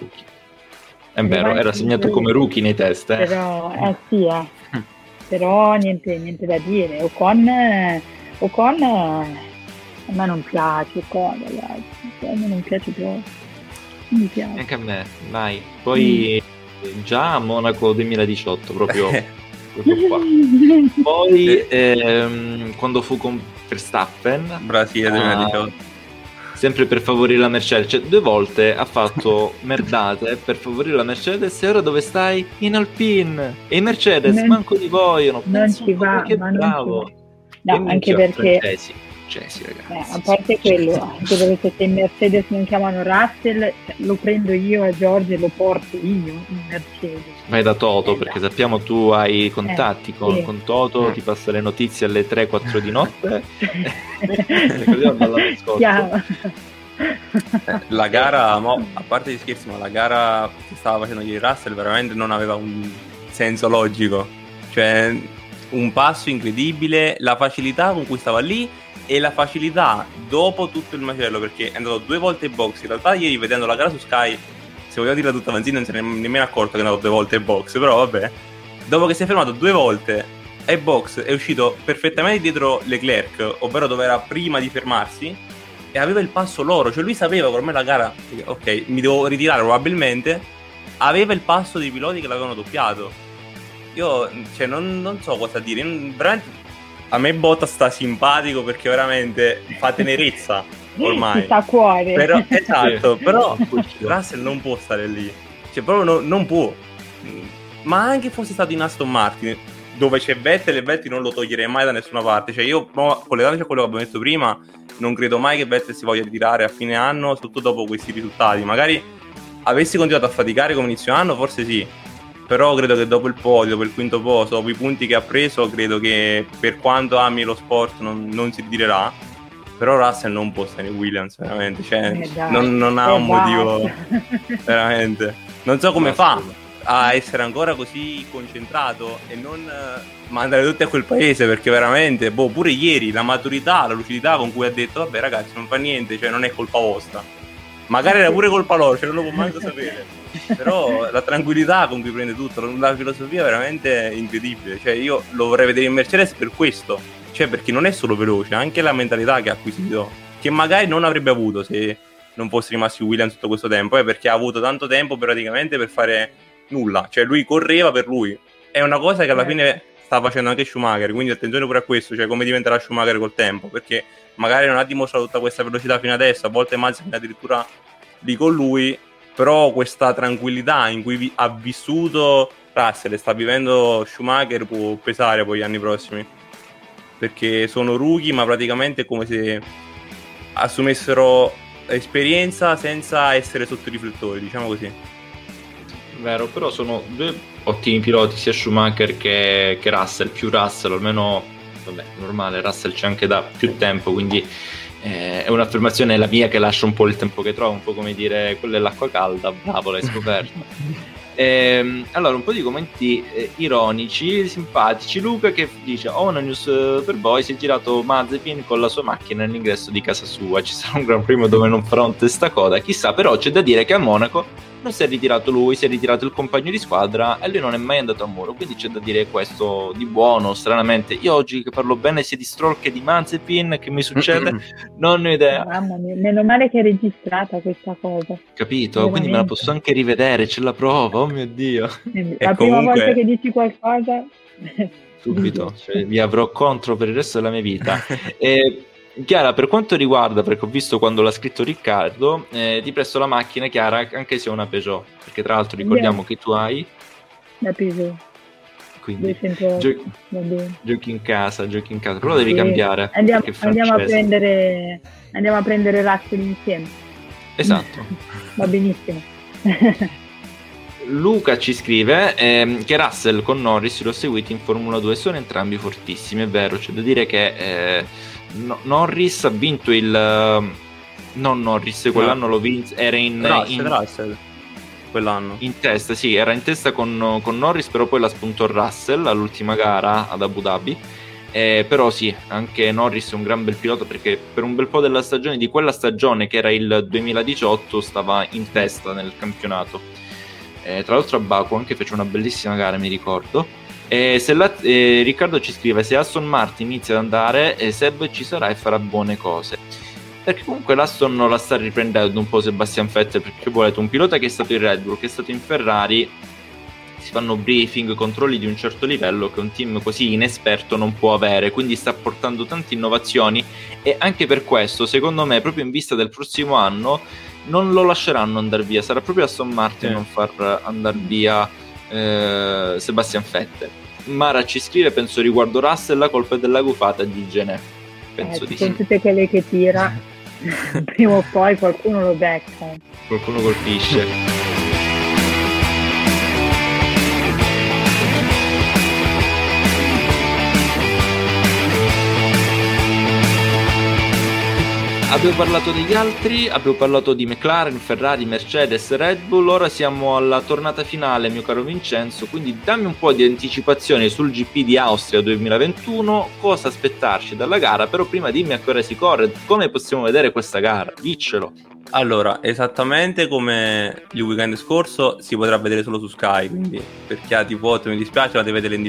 È vero, era segnato come rookie nei test. Eh. Però, eh sì, eh. però niente, niente, da dire. Ocon, Ocon a me non piace, Ocon, ragazzi. A me non piace proprio. Non mi piace. Anche a me, mai. Poi mm. già a Monaco 2018, proprio... proprio qua. Poi ehm, quando fu con Verstappen Brasile 2018 sempre per favorire la Mercedes. Cioè, due volte ha fatto merdate per favorire la Mercedes e ora dove stai? In Alpine. E i Mercedes non, manco ti vogliono. Non Penso ci va, che bravo. No, anche perché... Francesi successi, ragazzi. Eh, a parte quello, anche perché se in Mercedes non chiamano Russell, lo prendo io a Giorgio e lo porto io in Mercedes. Vai da Toto, eh, perché sappiamo tu hai contatti eh, con, sì. con, Toto, ti passa le notizie alle 3-4 di notte. Eh, la gara, mo, a parte gli scherzi, ma la gara che stava facendo ieri Russell veramente non aveva un senso logico. Cioè, un passo incredibile, la facilità con cui stava lì e la facilità dopo tutto il macello perché è andato due volte in box. In realtà ieri vedendo la gara su Sky se vogliamo dirla tutta Vanzini non ne è nemmeno accorto che è andato due volte in box però vabbè. Dopo che si è fermato due volte e box è uscito perfettamente dietro Leclerc ovvero dove era prima di fermarsi e aveva il passo loro. Cioè lui sapeva che ormai la gara ok mi devo ritirare probabilmente aveva il passo dei piloti che l'avevano doppiato. Io cioè, non, non so cosa dire. Veramente a me Botta sta simpatico perché veramente fa tenerezza ormai. sta a cuore. Però, esatto, però Russell non può stare lì. Cioè, proprio no, non può. Ma anche fosse stato in Aston Martin, dove c'è Vettel e Vettel non lo toglierei mai da nessuna parte. Cioè, io, collegandoci a quello che abbiamo detto prima, non credo mai che Vettel si voglia ritirare a fine anno, soprattutto dopo questi risultati. Magari avessi continuato a faticare come inizio anno, forse sì però credo che dopo il podio, dopo il quinto posto, dopo i punti che ha preso, credo che per quanto ami lo sport non, non si ritirerà. Però Russell non può stare in Williams, veramente, cioè, eh non, non, ha un motivo, veramente. Non so come fa a essere ancora così concentrato e non uh, mandare tutti a quel paese perché veramente, boh, pure ieri la maturità, la lucidità con cui ha detto, vabbè ragazzi, non fa niente, cioè non è colpa vostra. Magari era pure colpa loro, non lo può manco sapere però la tranquillità con cui prende tutto, la filosofia è veramente incredibile. Cioè, io lo vorrei vedere in Mercedes per questo, cioè perché non è solo veloce, anche la mentalità che ha acquisito, che magari non avrebbe avuto se non fosse rimasto Williams tutto questo tempo, eh, perché ha avuto tanto tempo praticamente per fare nulla, cioè lui correva per lui. È una cosa che alla fine sta facendo anche Schumacher, quindi attenzione pure a questo, cioè come diventerà Schumacher col tempo, perché magari non ha dimostrato tutta questa velocità fino adesso, a volte Mazepin addirittura lì con lui però questa tranquillità in cui vi- ha vissuto Russell e sta vivendo Schumacher può pesare poi gli anni prossimi. Perché sono rookie ma praticamente è come se assumessero esperienza senza essere sotto i riflettori diciamo così. Vero però sono due ottimi piloti sia Schumacher che, che Russell. Più Russell almeno vabbè normale Russell c'è anche da più tempo quindi eh, è un'affermazione la mia che lascia un po' il tempo che trovo, un po' come dire quella è l'acqua calda, bravo, l'hai scoperto. Eh, allora, un po' di commenti eh, ironici, simpatici. Luca che dice: Ho una news eh, per voi. Si è girato Mazepin con la sua macchina all'ingresso di casa sua. Ci sarà un gran premio dove non farà un testacoda. Chissà, però c'è da dire che a Monaco non si è ritirato lui, si è ritirato il compagno di squadra e lui non è mai andato a muro. Quindi c'è da dire questo di buono. Stranamente, io oggi che parlo bene sia di Stroll che di Mazepin, che mi succede? non ho idea. Mamma mia, meno male che è registrata questa cosa. Capito? Veramente. Quindi me la posso anche rivedere, c'è la prova, oh mio dio. La e prima comunque... volta che dici qualcosa... Subito, cioè, vi avrò contro per il resto della mia vita. e Chiara, per quanto riguarda, perché ho visto quando l'ha scritto Riccardo, eh, ti presto la macchina, Chiara, anche se è una Peugeot, perché tra l'altro ricordiamo yeah. che tu hai... La Peugeot. Quindi gio- giochi in casa, giochi in casa, però devi sì. cambiare. Andiamo, andiamo, a prendere, andiamo a prendere Russell insieme. Esatto. Va benissimo. Luca ci scrive ehm, che Russell con Norris lo seguiti in Formula 2 sono entrambi fortissimi, è vero, c'è da dire che eh, no, Norris ha vinto il... non Norris, quell'anno no. lo vinse, era in... Russell, in, Russell, quell'anno. In testa, sì, era in testa con, con Norris, però poi la spuntò Russell all'ultima gara ad Abu Dhabi. Eh, però sì, anche Norris è un gran bel pilota perché per un bel po' della stagione, di quella stagione che era il 2018, stava in testa nel campionato. eh, tra l'altro a Baku anche fece una bellissima gara, mi ricordo. La, eh, Riccardo ci scrive: Se Aston Martin inizia ad andare, eh, Seb ci sarà e farà buone cose. Perché comunque l'Aston non la sta riprendendo un po' Sebastian Vettel. Perché volete un pilota che è stato in Red Bull, che è stato in Ferrari. Si fanno briefing, controlli di un certo livello che un team così inesperto non può avere. Quindi sta portando tante innovazioni. E anche per questo, secondo me, proprio in vista del prossimo anno, non lo lasceranno andare via. Sarà proprio Aston Martin sì. non far andare via eh, Sebastian Vettel. Mara ci scrive, penso riguardo Russell, la colpa è della gufata di Genè. Penso eh, di sì. tutte quelle che tira, prima o poi qualcuno lo becca. Qualcuno colpisce. Abbiamo parlato degli altri, abbiamo parlato di McLaren, Ferrari, Mercedes, Red Bull, ora siamo alla tornata finale, mio caro Vincenzo, quindi dammi un po' di anticipazione sul GP di Austria 2021, cosa aspettarci dalla gara, però prima dimmi a che ora si corre, come possiamo vedere questa gara, diccelo. Allora, esattamente come il weekend scorso si potrà vedere solo su Sky, quindi per chi ha tipo mi dispiace la deve vedere in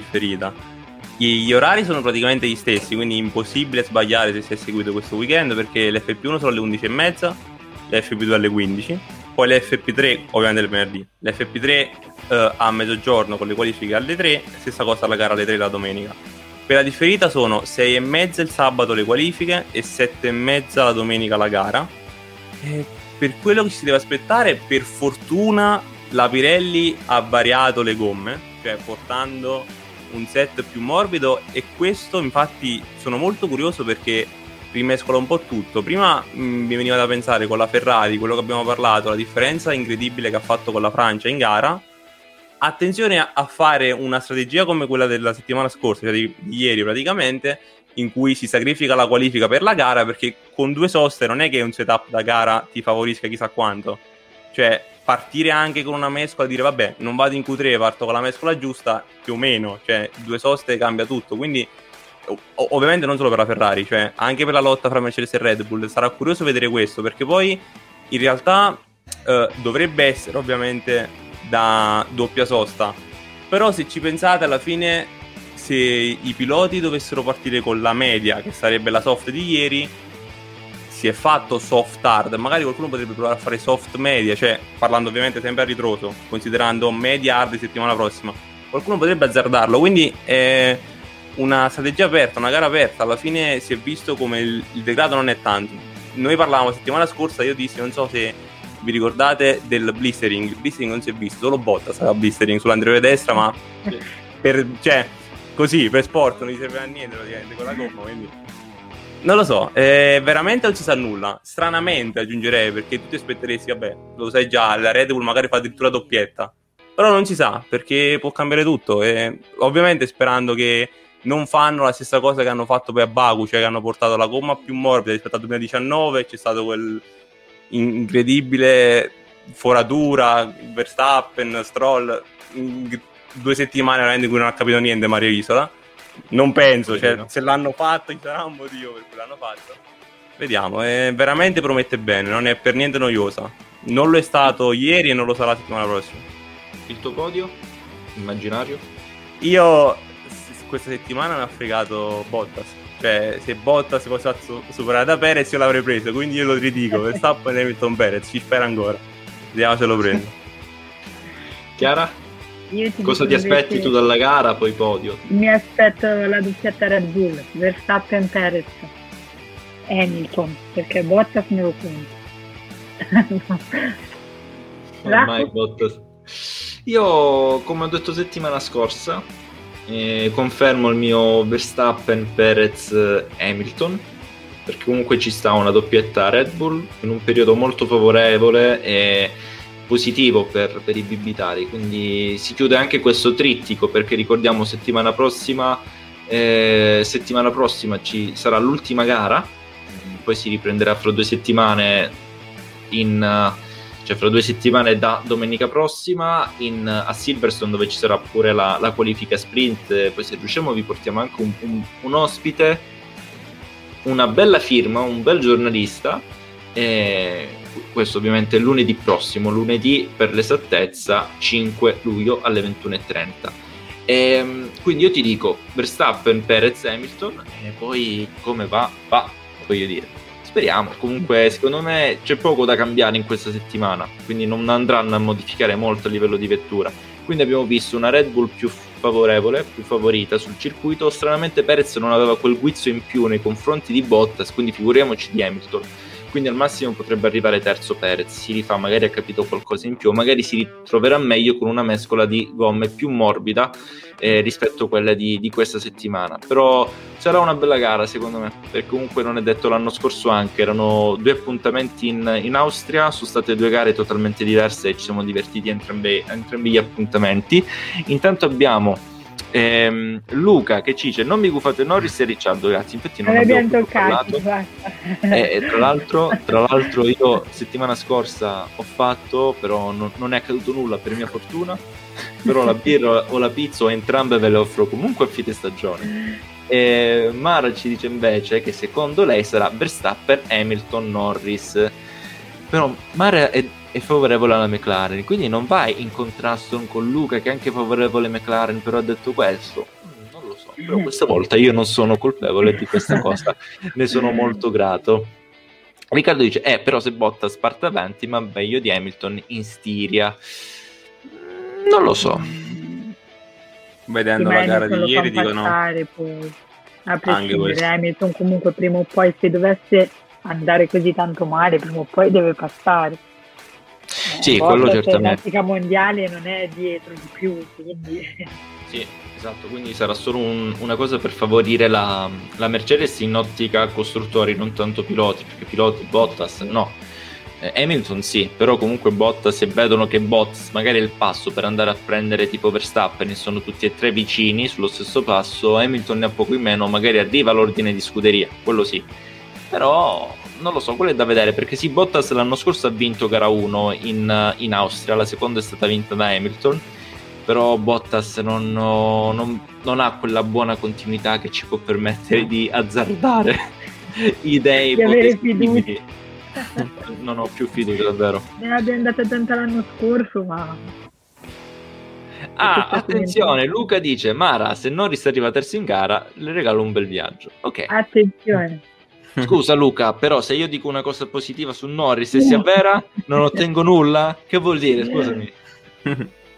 differita gli orari sono praticamente gli stessi, quindi impossibile sbagliare se si è seguito questo weekend perché l'FP1 sono alle 11.30, l'FP2 alle 15, poi l'FP3 ovviamente il venerdì, l'FP3 eh, a mezzogiorno con le qualifiche alle 3, stessa cosa la gara alle 3 la domenica. Per la differita sono 6.30 il sabato le qualifiche e 7.30 la domenica la gara. E per quello che si deve aspettare, per fortuna la Pirelli ha variato le gomme, cioè portando un set più morbido e questo infatti sono molto curioso perché rimescola un po' tutto. Prima mh, mm, mi veniva da pensare con la Ferrari, quello che abbiamo parlato, la differenza incredibile che ha fatto con la Francia in gara. Attenzione a, fare una strategia come quella della settimana scorsa, cioè di, di ieri praticamente, in cui si sacrifica la qualifica per la gara perché con due soste non è che un setup da gara ti favorisca chissà quanto. Cioè, partire anche con una mescola e dire vabbè non vado in Q3 parto con la mescola giusta più o meno cioè due soste cambia tutto. Quindi ov- ovviamente non solo per la Ferrari cioè anche per la lotta fra Mercedes e Red Bull. Sarà curioso vedere questo perché poi in realtà eh, dovrebbe essere ovviamente da doppia sosta. Però se ci pensate alla fine se i piloti dovessero partire con la media che sarebbe la soft di ieri si è fatto soft hard, magari qualcuno potrebbe provare a fare soft media, cioè parlando ovviamente sempre a ritroso, considerando media hard settimana prossima. Qualcuno potrebbe azzardarlo, quindi è una strategia aperta, una gara aperta. Alla fine si è visto come il, il degrado non è tanto. Noi parlavamo settimana scorsa, io dissi, non so se vi ricordate del blistering. Il blistering non si è visto, solo Bottas aveva blistering sull'anteriore destra, ma per, cioè, così per sport non gli serve a niente praticamente con la gomma, quindi non lo so, eh, veramente non si sa nulla. Stranamente aggiungerei, perché tu ti aspetteresti, vabbè, lo sai già, la Red Bull magari fa addirittura doppietta. Però non si sa, perché può cambiare tutto. E ovviamente sperando che non fanno la stessa cosa che hanno fatto poi a Baku, cioè che hanno portato la gomma più morbida rispetto al 2019, c'è stato quel incredibile foratura, Verstappen, Stroll, due settimane in cui non ha capito niente Mario Isola non penso, cioè, se l'hanno fatto ci sarà un motivo per cui l'hanno fatto. Vediamo, eh, veramente promette bene, non è per niente noiosa. Non lo è stato ieri e non lo sarà la settimana prossima. Il tuo podio? Immaginario? Io questa settimana mi ha fregato Bottas. Cioè, se Bottas fosse stato superato da Perez io l'avrei preso, quindi io lo ridico. Verstappen e Hamilton Perez, ci spera ancora. Vediamo se lo prendo. Chiara? Ti Cosa ti aspetti tu dalla gara, poi podio? Mi aspetto la doppietta Red Bull, Verstappen Perez, Hamilton, perché Bottas me lo conto. Ormai Bottas. Io, come ho detto settimana scorsa, eh, confermo il mio Verstappen Perez Hamilton perché comunque ci sta una doppietta Red Bull in un periodo molto favorevole e positivo per, per i bibitari, quindi si chiude anche questo trittico perché ricordiamo settimana prossima, eh, settimana prossima ci sarà l'ultima gara, poi si riprenderà fra due settimane in... Cioè, fra due settimane da domenica prossima in, a Silverstone, dove ci sarà pure la, la qualifica sprint. Poi, se riusciamo, vi portiamo anche un, un, un ospite, una bella firma, un bel giornalista. E questo ovviamente lunedì prossimo, lunedì per l'esattezza 5 luglio alle 21.30. E, ehm, quindi io ti dico Verstappen, Perez, Hamilton e poi come va, va, voglio dire. Speriamo, comunque secondo me c'è poco da cambiare in questa settimana, quindi non andranno a modificare molto a livello di vettura. Quindi abbiamo visto una Red Bull più favorevole, più favorita sul circuito. Stranamente Perez non aveva quel guizzo in più nei confronti di Bottas, quindi figuriamoci di Hamilton quindi al massimo potrebbe arrivare terzo Perez, si rifà, magari ha capito qualcosa in più, magari si ritroverà meglio con una mescola di gomme più morbida eh, rispetto a quella di, di, questa settimana. Però sarà una bella gara secondo me, perché comunque non è detto l'anno scorso anche, erano due appuntamenti in, in Austria, sono state due gare totalmente diverse e ci siamo divertiti entrambi, entrambi gli appuntamenti. Intanto abbiamo Ehm, Luca che ci dice non mi gufate Norris e Ricciardo grazie infatti non, non abbiamo toccati e, tra, l'altro, tra l'altro io settimana scorsa ho fatto però non, non, è accaduto nulla per mia fortuna. Però la birra o la pizza o entrambe ve le offro comunque a fine stagione. E Mara ci dice invece che secondo lei sarà Verstappen, Hamilton, Norris. Però Mara è è favorevole alla McLaren, quindi non vai in contrasto con Luca che è anche favorevole alla McLaren, però ha detto questo. Mm, non lo so, però questa volta io non sono colpevole di questa cosa, ne sono molto grato. Riccardo dice, eh, però se Bottas parte avanti, ma meglio di Hamilton in Stiria. Mm, non lo so. Vedendo la gara di ieri dicono... Poi. A prescindere, Hamilton comunque prima o poi se dovesse andare così tanto male, prima o poi deve passare sì, quello certamente. La mondiale non è dietro di più, quindi... Sì, esatto, quindi sarà solo un, una cosa per favorire la, la, Mercedes in ottica costruttori, non tanto piloti, perché piloti Bottas no. Eh, Hamilton sì, però comunque Bottas se vedono che Bottas magari è il passo per andare a prendere tipo Verstappen e sono tutti e tre vicini sullo stesso passo, Hamilton ne ha poco in meno, magari arriva all'ordine di scuderia, quello sì. Però non lo so, quello è da vedere perché sì, Bottas l'anno scorso ha vinto gara 1 in, in Austria, la seconda è stata vinta da Hamilton, però Bottas non, non, non, ha quella buona continuità che ci può permettere di azzardare idee di avere fiducia. non ho più fiducia davvero. Ne abbiamo andata tanta l'anno scorso, ma Ah, attenzione, Luca dice Mara, se Norris arriva terzo in gara, le regalo un bel viaggio. Ok. Attenzione. Scusa Luca, però se io dico una cosa positiva su Norris e si avvera, non ottengo nulla? Che vuol dire? Scusami.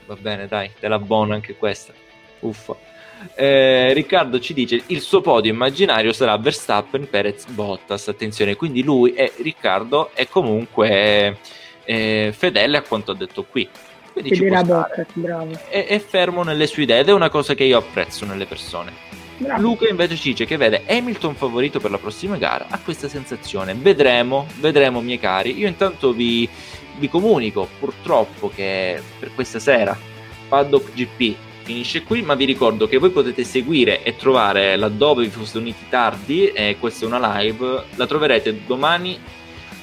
Va bene, dai, te la buona anche questa. Uffa. Eh, Riccardo ci dice il suo podio immaginario sarà Verstappen, Perez, Bottas. Attenzione, quindi lui e Riccardo è comunque eh, fedele a quanto ha detto qui. Quindi ci può Bottas, bravo. È, è fermo nelle sue idee ed è una cosa che io apprezzo nelle persone. Luca invece ci dice che vede Hamilton favorito per la prossima gara, ha questa sensazione. Vedremo, vedremo miei cari. Io intanto vi, vi comunico purtroppo che per questa sera Paddock GP finisce qui, ma vi ricordo che voi potete seguire e trovare laddove vi foste uniti tardi, e questa è una live, la troverete domani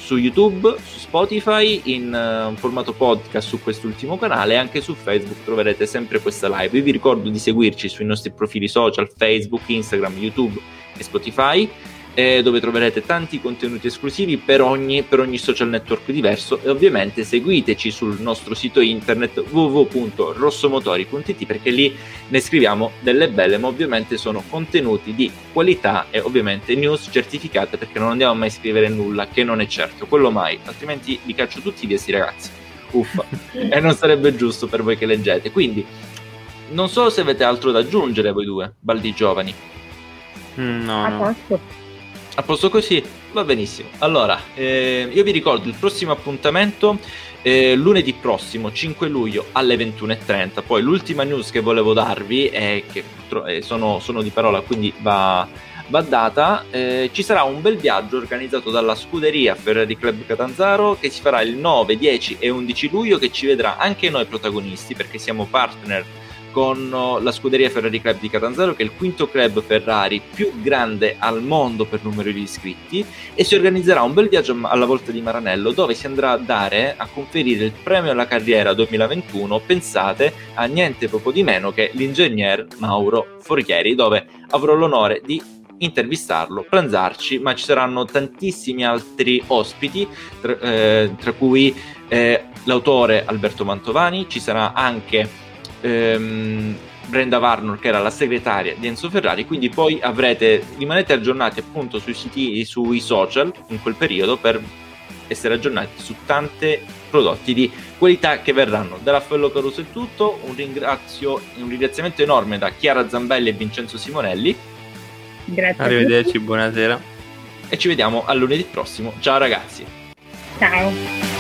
su YouTube, su Spotify, in uh, formato podcast su quest'ultimo canale e anche su Facebook troverete sempre questa live. Io vi ricordo di seguirci sui nostri profili social Facebook, Instagram, YouTube e Spotify eh, dove troverete tanti contenuti esclusivi per ogni, per ogni, social network diverso. E ovviamente seguiteci sul nostro sito internet www.rossomotori.it perché lì ne scriviamo delle belle ma ovviamente sono contenuti di qualità e ovviamente news certificate perché non andiamo mai a scrivere nulla che non è certo, quello mai, altrimenti vi caccio tutti via sti ragazzi, uffa, e non sarebbe giusto per voi che leggete, quindi non so se avete altro da aggiungere voi due, baldi giovani. Mm, no, no. A posto così? Va benissimo. Allora, eh, io vi ricordo il prossimo appuntamento eh, lunedì prossimo, 5 luglio alle 21.30. Poi l'ultima news che volevo darvi è che eh, sono, sono di parola, quindi va, va data. Eh, ci sarà un bel viaggio organizzato dalla scuderia Ferrari Club Catanzaro che si farà il 9, 10 e 11 luglio che ci vedrà anche noi protagonisti perché siamo partner con oh, la scuderia Ferrari Club di Catanzaro, che è il quinto club Ferrari più grande al mondo per numero di iscritti, e si organizzerà un bel viaggio alla volta di Maranello dove si andrà a dare, a conferire il premio alla carriera 2021, pensate a niente poco di meno che l'ingegner Mauro Forghieri, dove avrò l'onore di intervistarlo, pranzarci, ma ci saranno tantissimi altri ospiti, tra, eh, tra cui eh, l'autore Alberto Mantovani, ci sarà anche ehm, Brenda Varnor che era la segretaria di Enzo Ferrari, quindi poi avrete, rimanete aggiornati appunto sui siti, sui social in quel periodo per essere aggiornati su tanti prodotti di qualità che verranno. Da Raffaello Caruso è tutto, un, ringrazio, un ringraziamento enorme da Chiara Zambelli e Vincenzo Simonelli. Grazie. Arrivederci, buonasera. E ci vediamo a lunedì prossimo. Ciao ragazzi. Ciao.